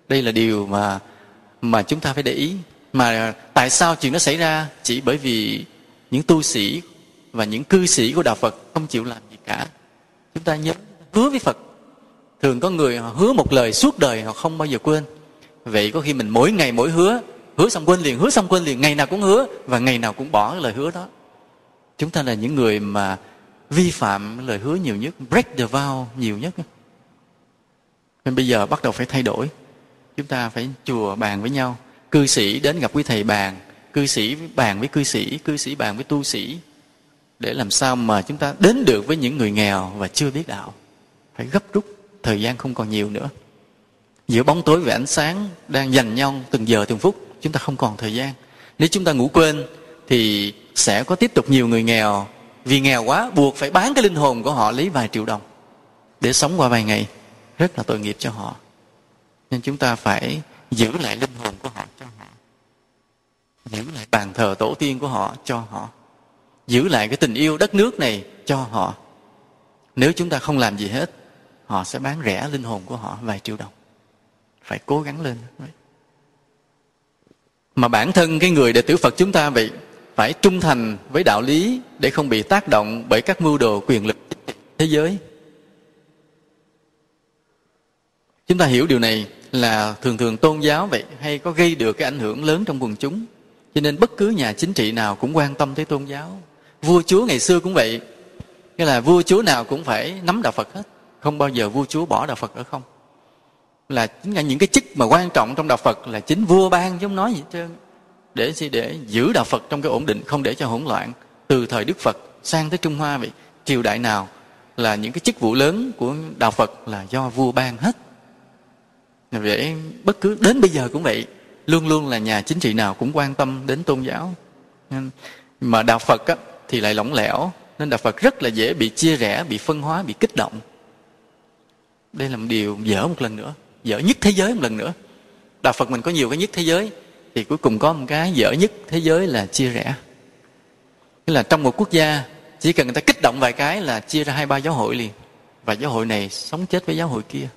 Đây là điều mà mà chúng ta phải để ý mà à, tại sao chuyện nó xảy ra? Chỉ bởi vì những tu sĩ và những cư sĩ của đạo phật không chịu làm gì cả. Chúng ta nhớ, hứa với phật. Thường có người họ hứa một lời suốt đời họ không bao giờ quên. Vậy có khi mình mỗi ngày mỗi hứa hứa xong quên liền, hứa xong quên liền, ngày nào cũng hứa và ngày nào cũng bỏ lời hứa đó. Chúng ta là những người mà vi phạm lời hứa nhiều nhất, break the vow nhiều nhất. Nên bây giờ bắt đầu phải thay đổi. Chúng ta phải chùa bàn với nhau cư sĩ đến gặp quý thầy bàn, cư sĩ bàn với cư sĩ cư sĩ bàn với tu sĩ, để làm sao mà chúng ta đến được với những người nghèo và chưa biết đạo. Phải gấp rút, thời gian không còn nhiều nữa. Giữa bóng tối và ánh sáng đang dành nhau từng giờ từng phút, chúng ta không còn thời gian. Nếu chúng ta ngủ quên, thì sẽ có tiếp tục nhiều người nghèo. Vì nghèo quá, buộc phải bán cái linh hồn của họ lấy vài triệu đồng để sống qua vài ngày. Rất là tội nghiệp cho họ. Nên chúng ta phải giữ lại linh hồn của họ cho họ. Giữ lại bàn thờ tổ tiên của họ cho họ. Giữ lại cái tình yêu đất nước này cho họ. Nếu chúng ta không làm gì hết, họ sẽ bán rẻ linh hồn của họ vài triệu đồng. Phải cố gắng lên. Mà bản thân cái người đệ tử phật chúng ta vậy, phải trung thành với đạo lý để không bị tác động bởi các mưu đồ quyền lực thế giới. Chúng ta hiểu điều này là thường thường tôn giáo vậy, hay có gây được cái ảnh hưởng lớn trong quần chúng? Cho nên bất cứ nhà chính trị nào cũng quan tâm tới tôn giáo. Vua chúa ngày xưa cũng vậy. Nghĩa là vua chúa nào cũng phải nắm đạo phật hết. Không bao giờ vua chúa bỏ đạo phật ở không. Là chính là những cái chức mà quan trọng trong đạo phật là chính vua ban chứ không nói gì hết trơn. Để để giữ đạo phật trong cái ổn định, không để cho hỗn loạn. Từ thời đức phật sang tới trung hoa vậy, triều đại nào là những cái chức vụ lớn của đạo phật là do vua ban hết vậy bất cứ đến bây giờ cũng vậy luôn luôn là nhà chính trị nào cũng quan tâm đến tôn giáo. Mà đạo phật á, thì lại lỏng lẻo nên đạo phật rất là dễ bị chia rẽ bị phân hóa bị kích động. Đây là một điều dở một lần nữa dở nhất thế giới một lần nữa. Đạo phật mình có nhiều cái nhất thế giới thì cuối cùng có một cái dở nhất thế giới là chia rẽ. Nghĩa là trong một quốc gia chỉ cần người ta kích động vài cái là chia ra hai ba giáo hội liền. Và giáo hội này sống chết với giáo hội kia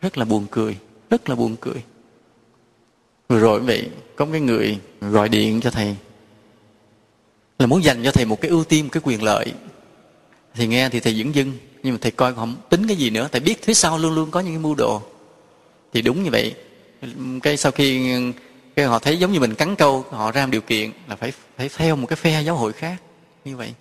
rất là buồn cười, rất là buồn cười. Vừa rồi vậy có cái người gọi điện cho thầy, là muốn dành cho thầy một cái ưu tiên, một cái quyền lợi. Thì nghe thì thầy dững dưng, nhưng mà thầy coi không tính cái gì nữa, thầy biết phía sau luôn luôn có những cái mưu đồ. Thì đúng như vậy, cái sau khi, cái họ thấy giống như mình cắn câu, họ ra một điều kiện là phải phải theo một cái phe giáo hội khác, như vậy.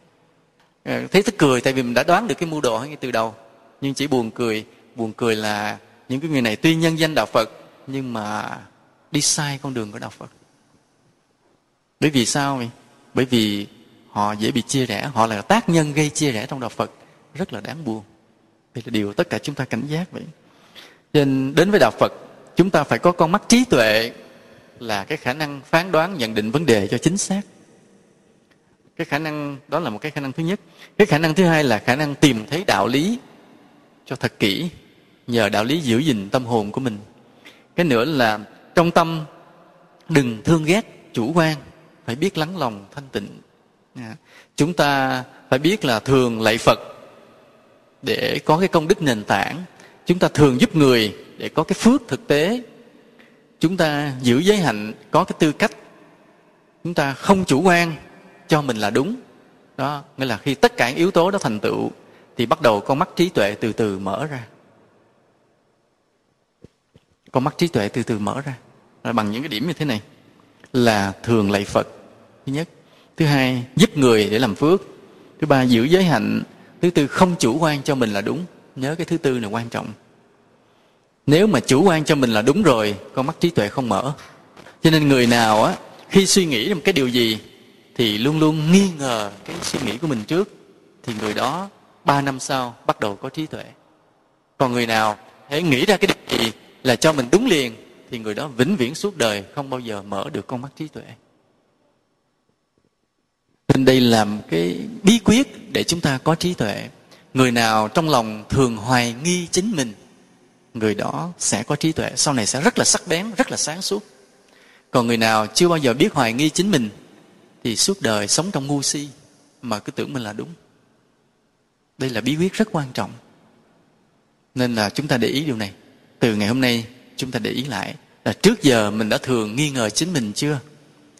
Ờ, thấy tức cười, tại vì mình đã đoán được cái mưu đồ ngay từ đầu. Nhưng chỉ buồn cười buồn cười là những cái người này tuy nhân danh đạo phật, nhưng mà đi sai con đường của đạo phật. Bởi vì sao vậy? Bởi vì họ dễ bị chia rẽ, họ là tác nhân gây chia rẽ trong đạo phật. Rất là đáng buồn. Đây là điều tất cả chúng ta cảnh giác vậy. Nên đến với đạo phật, chúng ta phải có con mắt trí tuệ là cái khả năng phán đoán, nhận định vấn đề cho chính xác. Cái khả năng, đó là một cái khả năng thứ nhất. Cái khả năng thứ hai là khả năng tìm thấy đạo lý cho thật kỹ nhờ đạo lý giữ gìn tâm hồn của mình. Cái nữa là trong tâm, đừng thương ghét, chủ quan, phải biết lắng lòng, thanh tịnh. Chúng ta phải biết là thường lạy phật để có cái công đức nền tảng. Chúng ta thường giúp người để có cái phước thực tế. Chúng ta giữ giới hạnh, có cái tư cách. Chúng ta không chủ quan, cho mình là đúng. Đó, nghĩa là khi tất cả yếu tố đó thành tựu, thì bắt đầu con mắt trí tuệ từ từ mở ra con mắt trí tuệ từ từ mở ra. Là bằng những cái điểm như thế này là thường lạy phật, thứ nhất. Thứ hai, giúp người để làm phước. Thứ ba, giữ giới hạnh. Thứ tư, không chủ quan cho mình là đúng. Nhớ cái thứ tư này quan trọng. Nếu mà chủ quan cho mình là đúng rồi, con mắt trí tuệ không mở. Cho nên người nào á, khi suy nghĩ một cái điều gì, thì luôn luôn nghi ngờ cái suy nghĩ của mình trước, thì người đó ba năm sau bắt đầu có trí tuệ. Còn người nào hãy nghĩ ra cái điều gì là cho mình đúng liền, thì người đó vĩnh viễn suốt đời không bao giờ mở được con mắt trí tuệ. Nên đây là một cái bí quyết để chúng ta có trí tuệ. Người nào trong lòng thường hoài nghi chính mình, người đó sẽ có trí tuệ. Sau này sẽ rất là sắc bén, rất là sáng suốt. Còn người nào chưa bao giờ biết hoài nghi chính mình, thì suốt đời sống trong ngu si, mà cứ tưởng mình là đúng. Đây là bí quyết rất quan trọng. Nên là chúng ta để ý điều này từ ngày hôm nay, chúng ta để ý lại là trước giờ mình đã thường nghi ngờ chính mình chưa?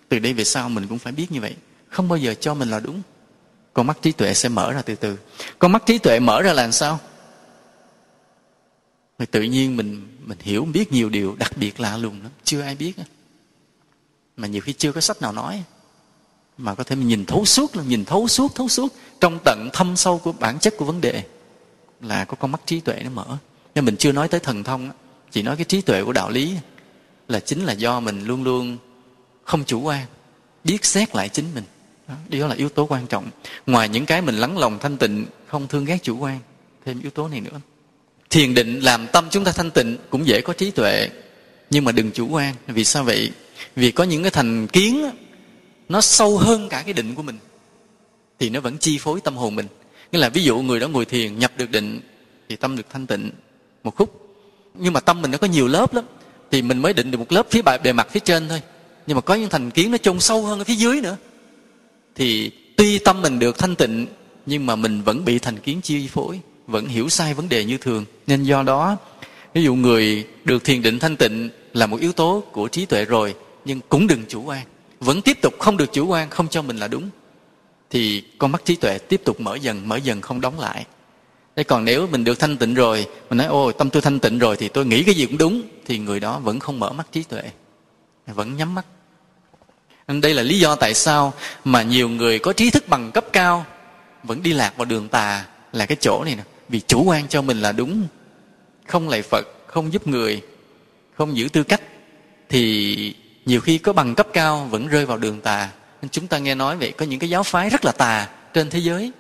Từ đây về sau mình cũng phải biết như vậy. Không bao giờ cho mình là đúng. Con mắt trí tuệ sẽ mở ra từ từ. Con mắt trí tuệ mở ra là sao? Rồi tự nhiên mình mình hiểu, biết nhiều điều đặc biệt lạ lùng lắm. Chưa ai biết mà nhiều khi chưa có sách nào nói. Mà có thể mình nhìn thấu suốt là nhìn thấu suốt thấu suốt trong tận thâm sâu của bản chất của vấn đề là có con mắt trí tuệ nó mở nhưng mình chưa nói tới thần thông chỉ nói cái trí tuệ của đạo lý là chính là do mình luôn luôn không chủ quan biết xét lại chính mình. Đó, đó là yếu tố quan trọng. Ngoài những cái mình lắng lòng thanh tịnh không thương ghét chủ quan thêm yếu tố này nữa. Thiền định làm tâm chúng ta thanh tịnh cũng dễ có trí tuệ nhưng mà đừng chủ quan. Vì sao vậy? Vì có những cái thành kiến nó sâu hơn cả cái định của mình thì nó vẫn chi phối tâm hồn mình. Nghĩa là ví dụ người đó ngồi thiền nhập được định thì tâm được thanh tịnh một khúc. Nhưng mà tâm mình nó có nhiều lớp lắm. Thì mình mới định được một lớp phía bề mặt phía trên thôi. Nhưng mà có những thành kiến nó chôn sâu hơn ở phía dưới nữa. Thì tuy tâm mình được thanh tịnh, nhưng mà mình vẫn bị thành kiến chi phối, vẫn hiểu sai vấn đề như thường. Nên do đó, ví dụ người được thiền định thanh tịnh là một yếu tố của trí tuệ rồi, nhưng cũng đừng chủ quan. Vẫn tiếp tục không được chủ quan, không cho mình là đúng. Thì con mắt trí tuệ tiếp tục mở dần mở dần không đóng lại thế còn nếu mình được thanh tịnh rồi, mình nói, ôi, tâm tôi thanh tịnh rồi thì tôi nghĩ cái gì cũng đúng, thì người đó vẫn không mở mắt trí tuệ, vẫn nhắm mắt. Nên đây là lý do tại sao mà nhiều người có trí thức bằng cấp cao vẫn đi lạc vào đường tà là cái chỗ này nè. Vì chủ quan cho mình là đúng, không lạy phật, không giúp người, không giữ tư cách, thì nhiều khi có bằng cấp cao vẫn rơi vào đường tà. Nên chúng ta nghe nói vậy, có những cái giáo phái rất là tà trên thế giới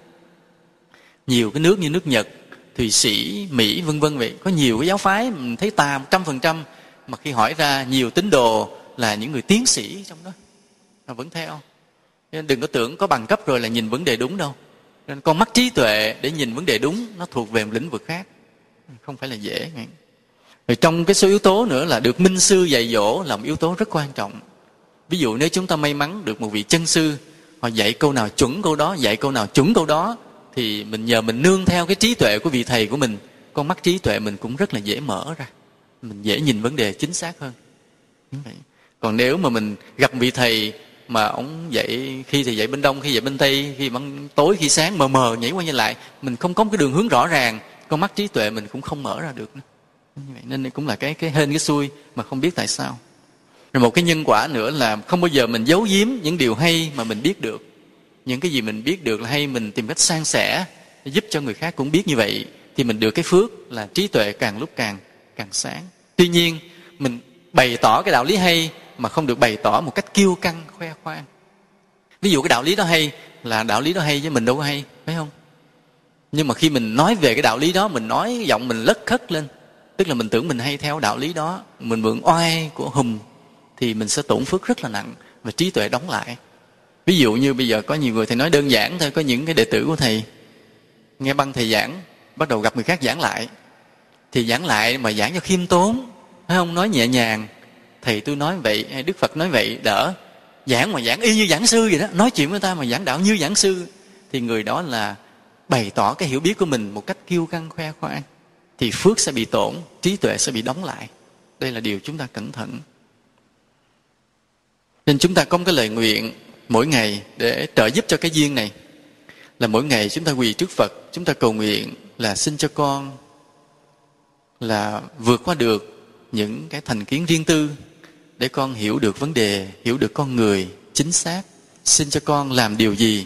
nhiều cái nước như nước nhật, thụy sĩ, mỹ, vân vân vậy. Có nhiều cái giáo phái, mình thấy tà một trăm phần trăm, mà khi hỏi ra nhiều tín đồ là những người tiến sĩ trong đó. Mà vẫn theo. Nên đừng có tưởng có bằng cấp rồi là nhìn vấn đề đúng đâu. Nên con mắt trí tuệ để nhìn vấn đề đúng, nó thuộc về một lĩnh vực khác. Không phải là dễ rồi trong cái số yếu tố nữa là được minh sư dạy dỗ là một yếu tố rất quan trọng. Ví dụ nếu chúng ta may mắn được một vị chân sư, họ dạy câu nào chuẩn câu đó, dạy câu nào chuẩn câu đó thì mình nhờ mình nương theo cái trí tuệ của vị thầy của mình. Con mắt trí tuệ mình cũng rất là dễ mở ra. Mình dễ nhìn vấn đề chính xác hơn. Vậy còn nếu mà mình gặp vị thầy mà ông dạy khi thì dạy bên đông khi dạy bên tây khi ban tối khi sáng mờ mờ nhảy qua như lại mình không có một cái đường hướng rõ ràng con mắt trí tuệ mình cũng không mở ra được nữa. vậy nên cũng là cái cái hên cái xui mà không biết tại sao. Rồi một cái nhân quả nữa là không bao giờ mình giấu giếm những điều hay mà mình biết được những cái gì mình biết được là hay, mình tìm cách san sẻ, giúp cho người khác cũng biết như vậy, thì mình được cái phước là trí tuệ càng lúc càng càng sáng. Tuy nhiên, mình bày tỏ cái đạo lý hay mà không được bày tỏ một cách kiêu căng, khoe khoang. Ví dụ cái đạo lý đó hay là đạo lý đó hay với mình đâu có hay, phải không? Nhưng mà khi mình nói về cái đạo lý đó, mình nói giọng mình lất khất lên, tức là mình tưởng mình hay theo đạo lý đó, mình mượn oai của hùng, thì mình sẽ tổn phước rất là nặng và trí tuệ đóng lại ví dụ như bây giờ có nhiều người thầy nói đơn giản thôi, có những cái đệ tử của thầy nghe băng thầy giảng, bắt đầu gặp người khác giảng lại. Thì giảng lại mà giảng cho khiêm tốn, phải không? Nói nhẹ nhàng. Thầy tôi nói vậy, hay đức phật nói vậy, đỡ. Giảng mà giảng y như giảng sư vậy đó, nói chuyện với ta mà giảng đạo như giảng sư. Thì người đó là bày tỏ cái hiểu biết của mình một cách kiêu căng, khoe khoang. Thì phước sẽ bị tổn, trí tuệ sẽ bị đóng lại. Đây là điều chúng ta cẩn thận. Nên chúng ta có một cái lời nguyện mỗi ngày để trợ giúp cho cái duyên này. Là mỗi ngày chúng ta quỳ trước phật, chúng ta cầu nguyện là xin cho con là vượt qua được những cái thành kiến riêng tư để con hiểu được vấn đề, hiểu được con người chính xác. Xin cho con làm điều gì,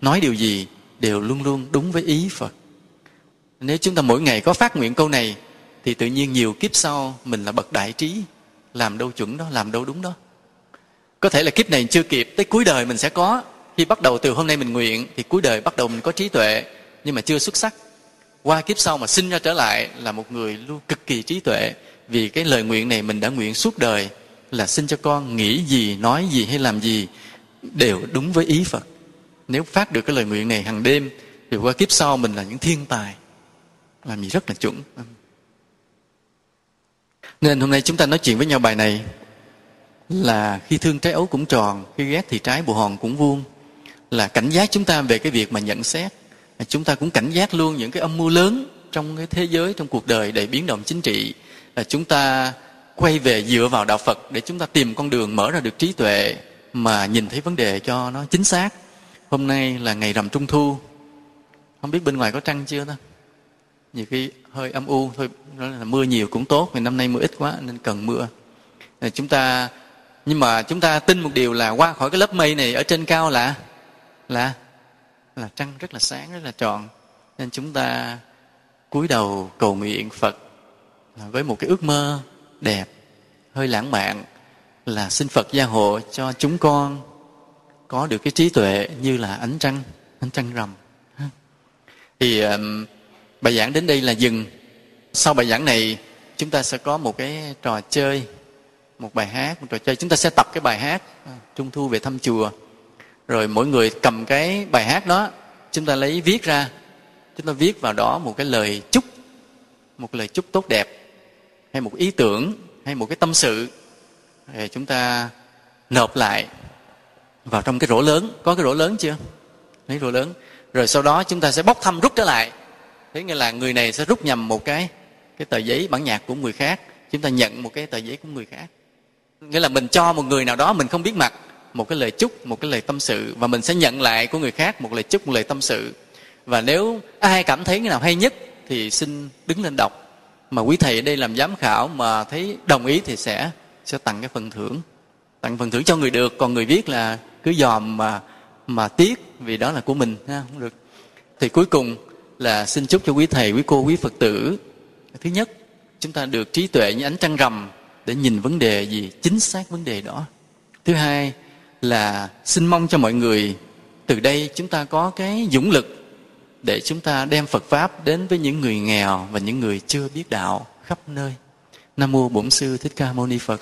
nói điều gì đều luôn luôn đúng với ý phật. Nếu chúng ta mỗi ngày có phát nguyện câu này, thì tự nhiên nhiều kiếp sau mình là bậc đại trí, làm đâu chuẩn đó, làm đâu đúng đó có thể là kiếp này chưa kịp, tới cuối đời mình sẽ có. Khi bắt đầu từ hôm nay mình nguyện, thì cuối đời bắt đầu mình có trí tuệ, nhưng mà chưa xuất sắc. Qua kiếp sau mà sinh ra trở lại là một người luôn cực kỳ trí tuệ, vì cái lời nguyện này mình đã nguyện suốt đời là xin cho con nghĩ gì, nói gì hay làm gì đều đúng với ý phật. Nếu phát được cái lời nguyện này hàng đêm, thì qua kiếp sau mình là những thiên tài. Làm gì rất là chuẩn. Nên hôm nay chúng ta nói chuyện với nhau bài này là khi thương trái ấu cũng tròn, khi ghét thì trái bù hòn cũng vuông. Là cảnh giác chúng ta về cái việc mà nhận xét. Chúng ta cũng cảnh giác luôn những cái âm mưu lớn trong cái thế giới, trong cuộc đời đầy biến động chính trị. Là chúng ta quay về dựa vào đạo phật để chúng ta tìm con đường mở ra được trí tuệ mà nhìn thấy vấn đề cho nó chính xác. Hôm nay là ngày rằm trung thu. Không biết bên ngoài có trăng chưa ta? Nhiều khi hơi âm u, thôi, nói là mưa nhiều cũng tốt vì năm nay mưa ít quá nên cần mưa. À, chúng ta nhưng mà chúng ta tin một điều là qua khỏi cái lớp mây này ở trên cao là là là trăng rất là sáng, rất là tròn. Nên chúng ta cúi đầu cầu nguyện phật với một cái ước mơ đẹp, hơi lãng mạn là xin phật gia hộ cho chúng con có được cái trí tuệ như là ánh trăng ánh trăng rằm. Thì bài giảng đến đây là dừng. Sau bài giảng này, chúng ta sẽ có một cái trò chơi một bài hát, một trò chơi. Chúng ta sẽ tập cái bài hát à, trung thu về thăm chùa. Rồi mỗi người cầm cái bài hát đó, chúng ta lấy viết ra. Chúng ta viết vào đó một cái lời chúc, một lời chúc tốt đẹp, hay một ý tưởng, hay một cái tâm sự. Thì chúng ta nộp lại vào trong cái rổ lớn. Có cái rổ lớn chưa? Lấy rổ lớn. Rồi sau đó chúng ta sẽ bóc thăm rút trở lại. Thế nghĩa là người này sẽ rút nhầm một cái cái tờ giấy bản nhạc của người khác. Chúng ta nhận một cái tờ giấy của người khác nghĩa là mình cho một người nào đó mình không biết mặt, một cái lời chúc, một cái lời tâm sự, và mình sẽ nhận lại của người khác một lời chúc, một lời tâm sự. Và nếu ai cảm thấy cái nào hay nhất thì xin đứng lên đọc. Mà quý thầy ở đây làm giám khảo mà thấy đồng ý thì sẽ sẽ tặng cái phần thưởng. Tặng phần thưởng cho người được, còn người viết là cứ dòm mà mà tiếc vì đó là của mình, ha, không được. Thì cuối cùng là xin chúc cho quý thầy, quý cô, quý phật tử. Thứ nhất, chúng ta được trí tuệ như ánh trăng rằm để nhìn vấn đề gì, chính xác vấn đề đó. Thứ hai là xin mong cho mọi người, từ đây chúng ta có cái dũng lực để chúng ta đem phật pháp đến với những người nghèo và những người chưa biết đạo khắp nơi. Nam mô bổn sư thích ca mâu ni phật.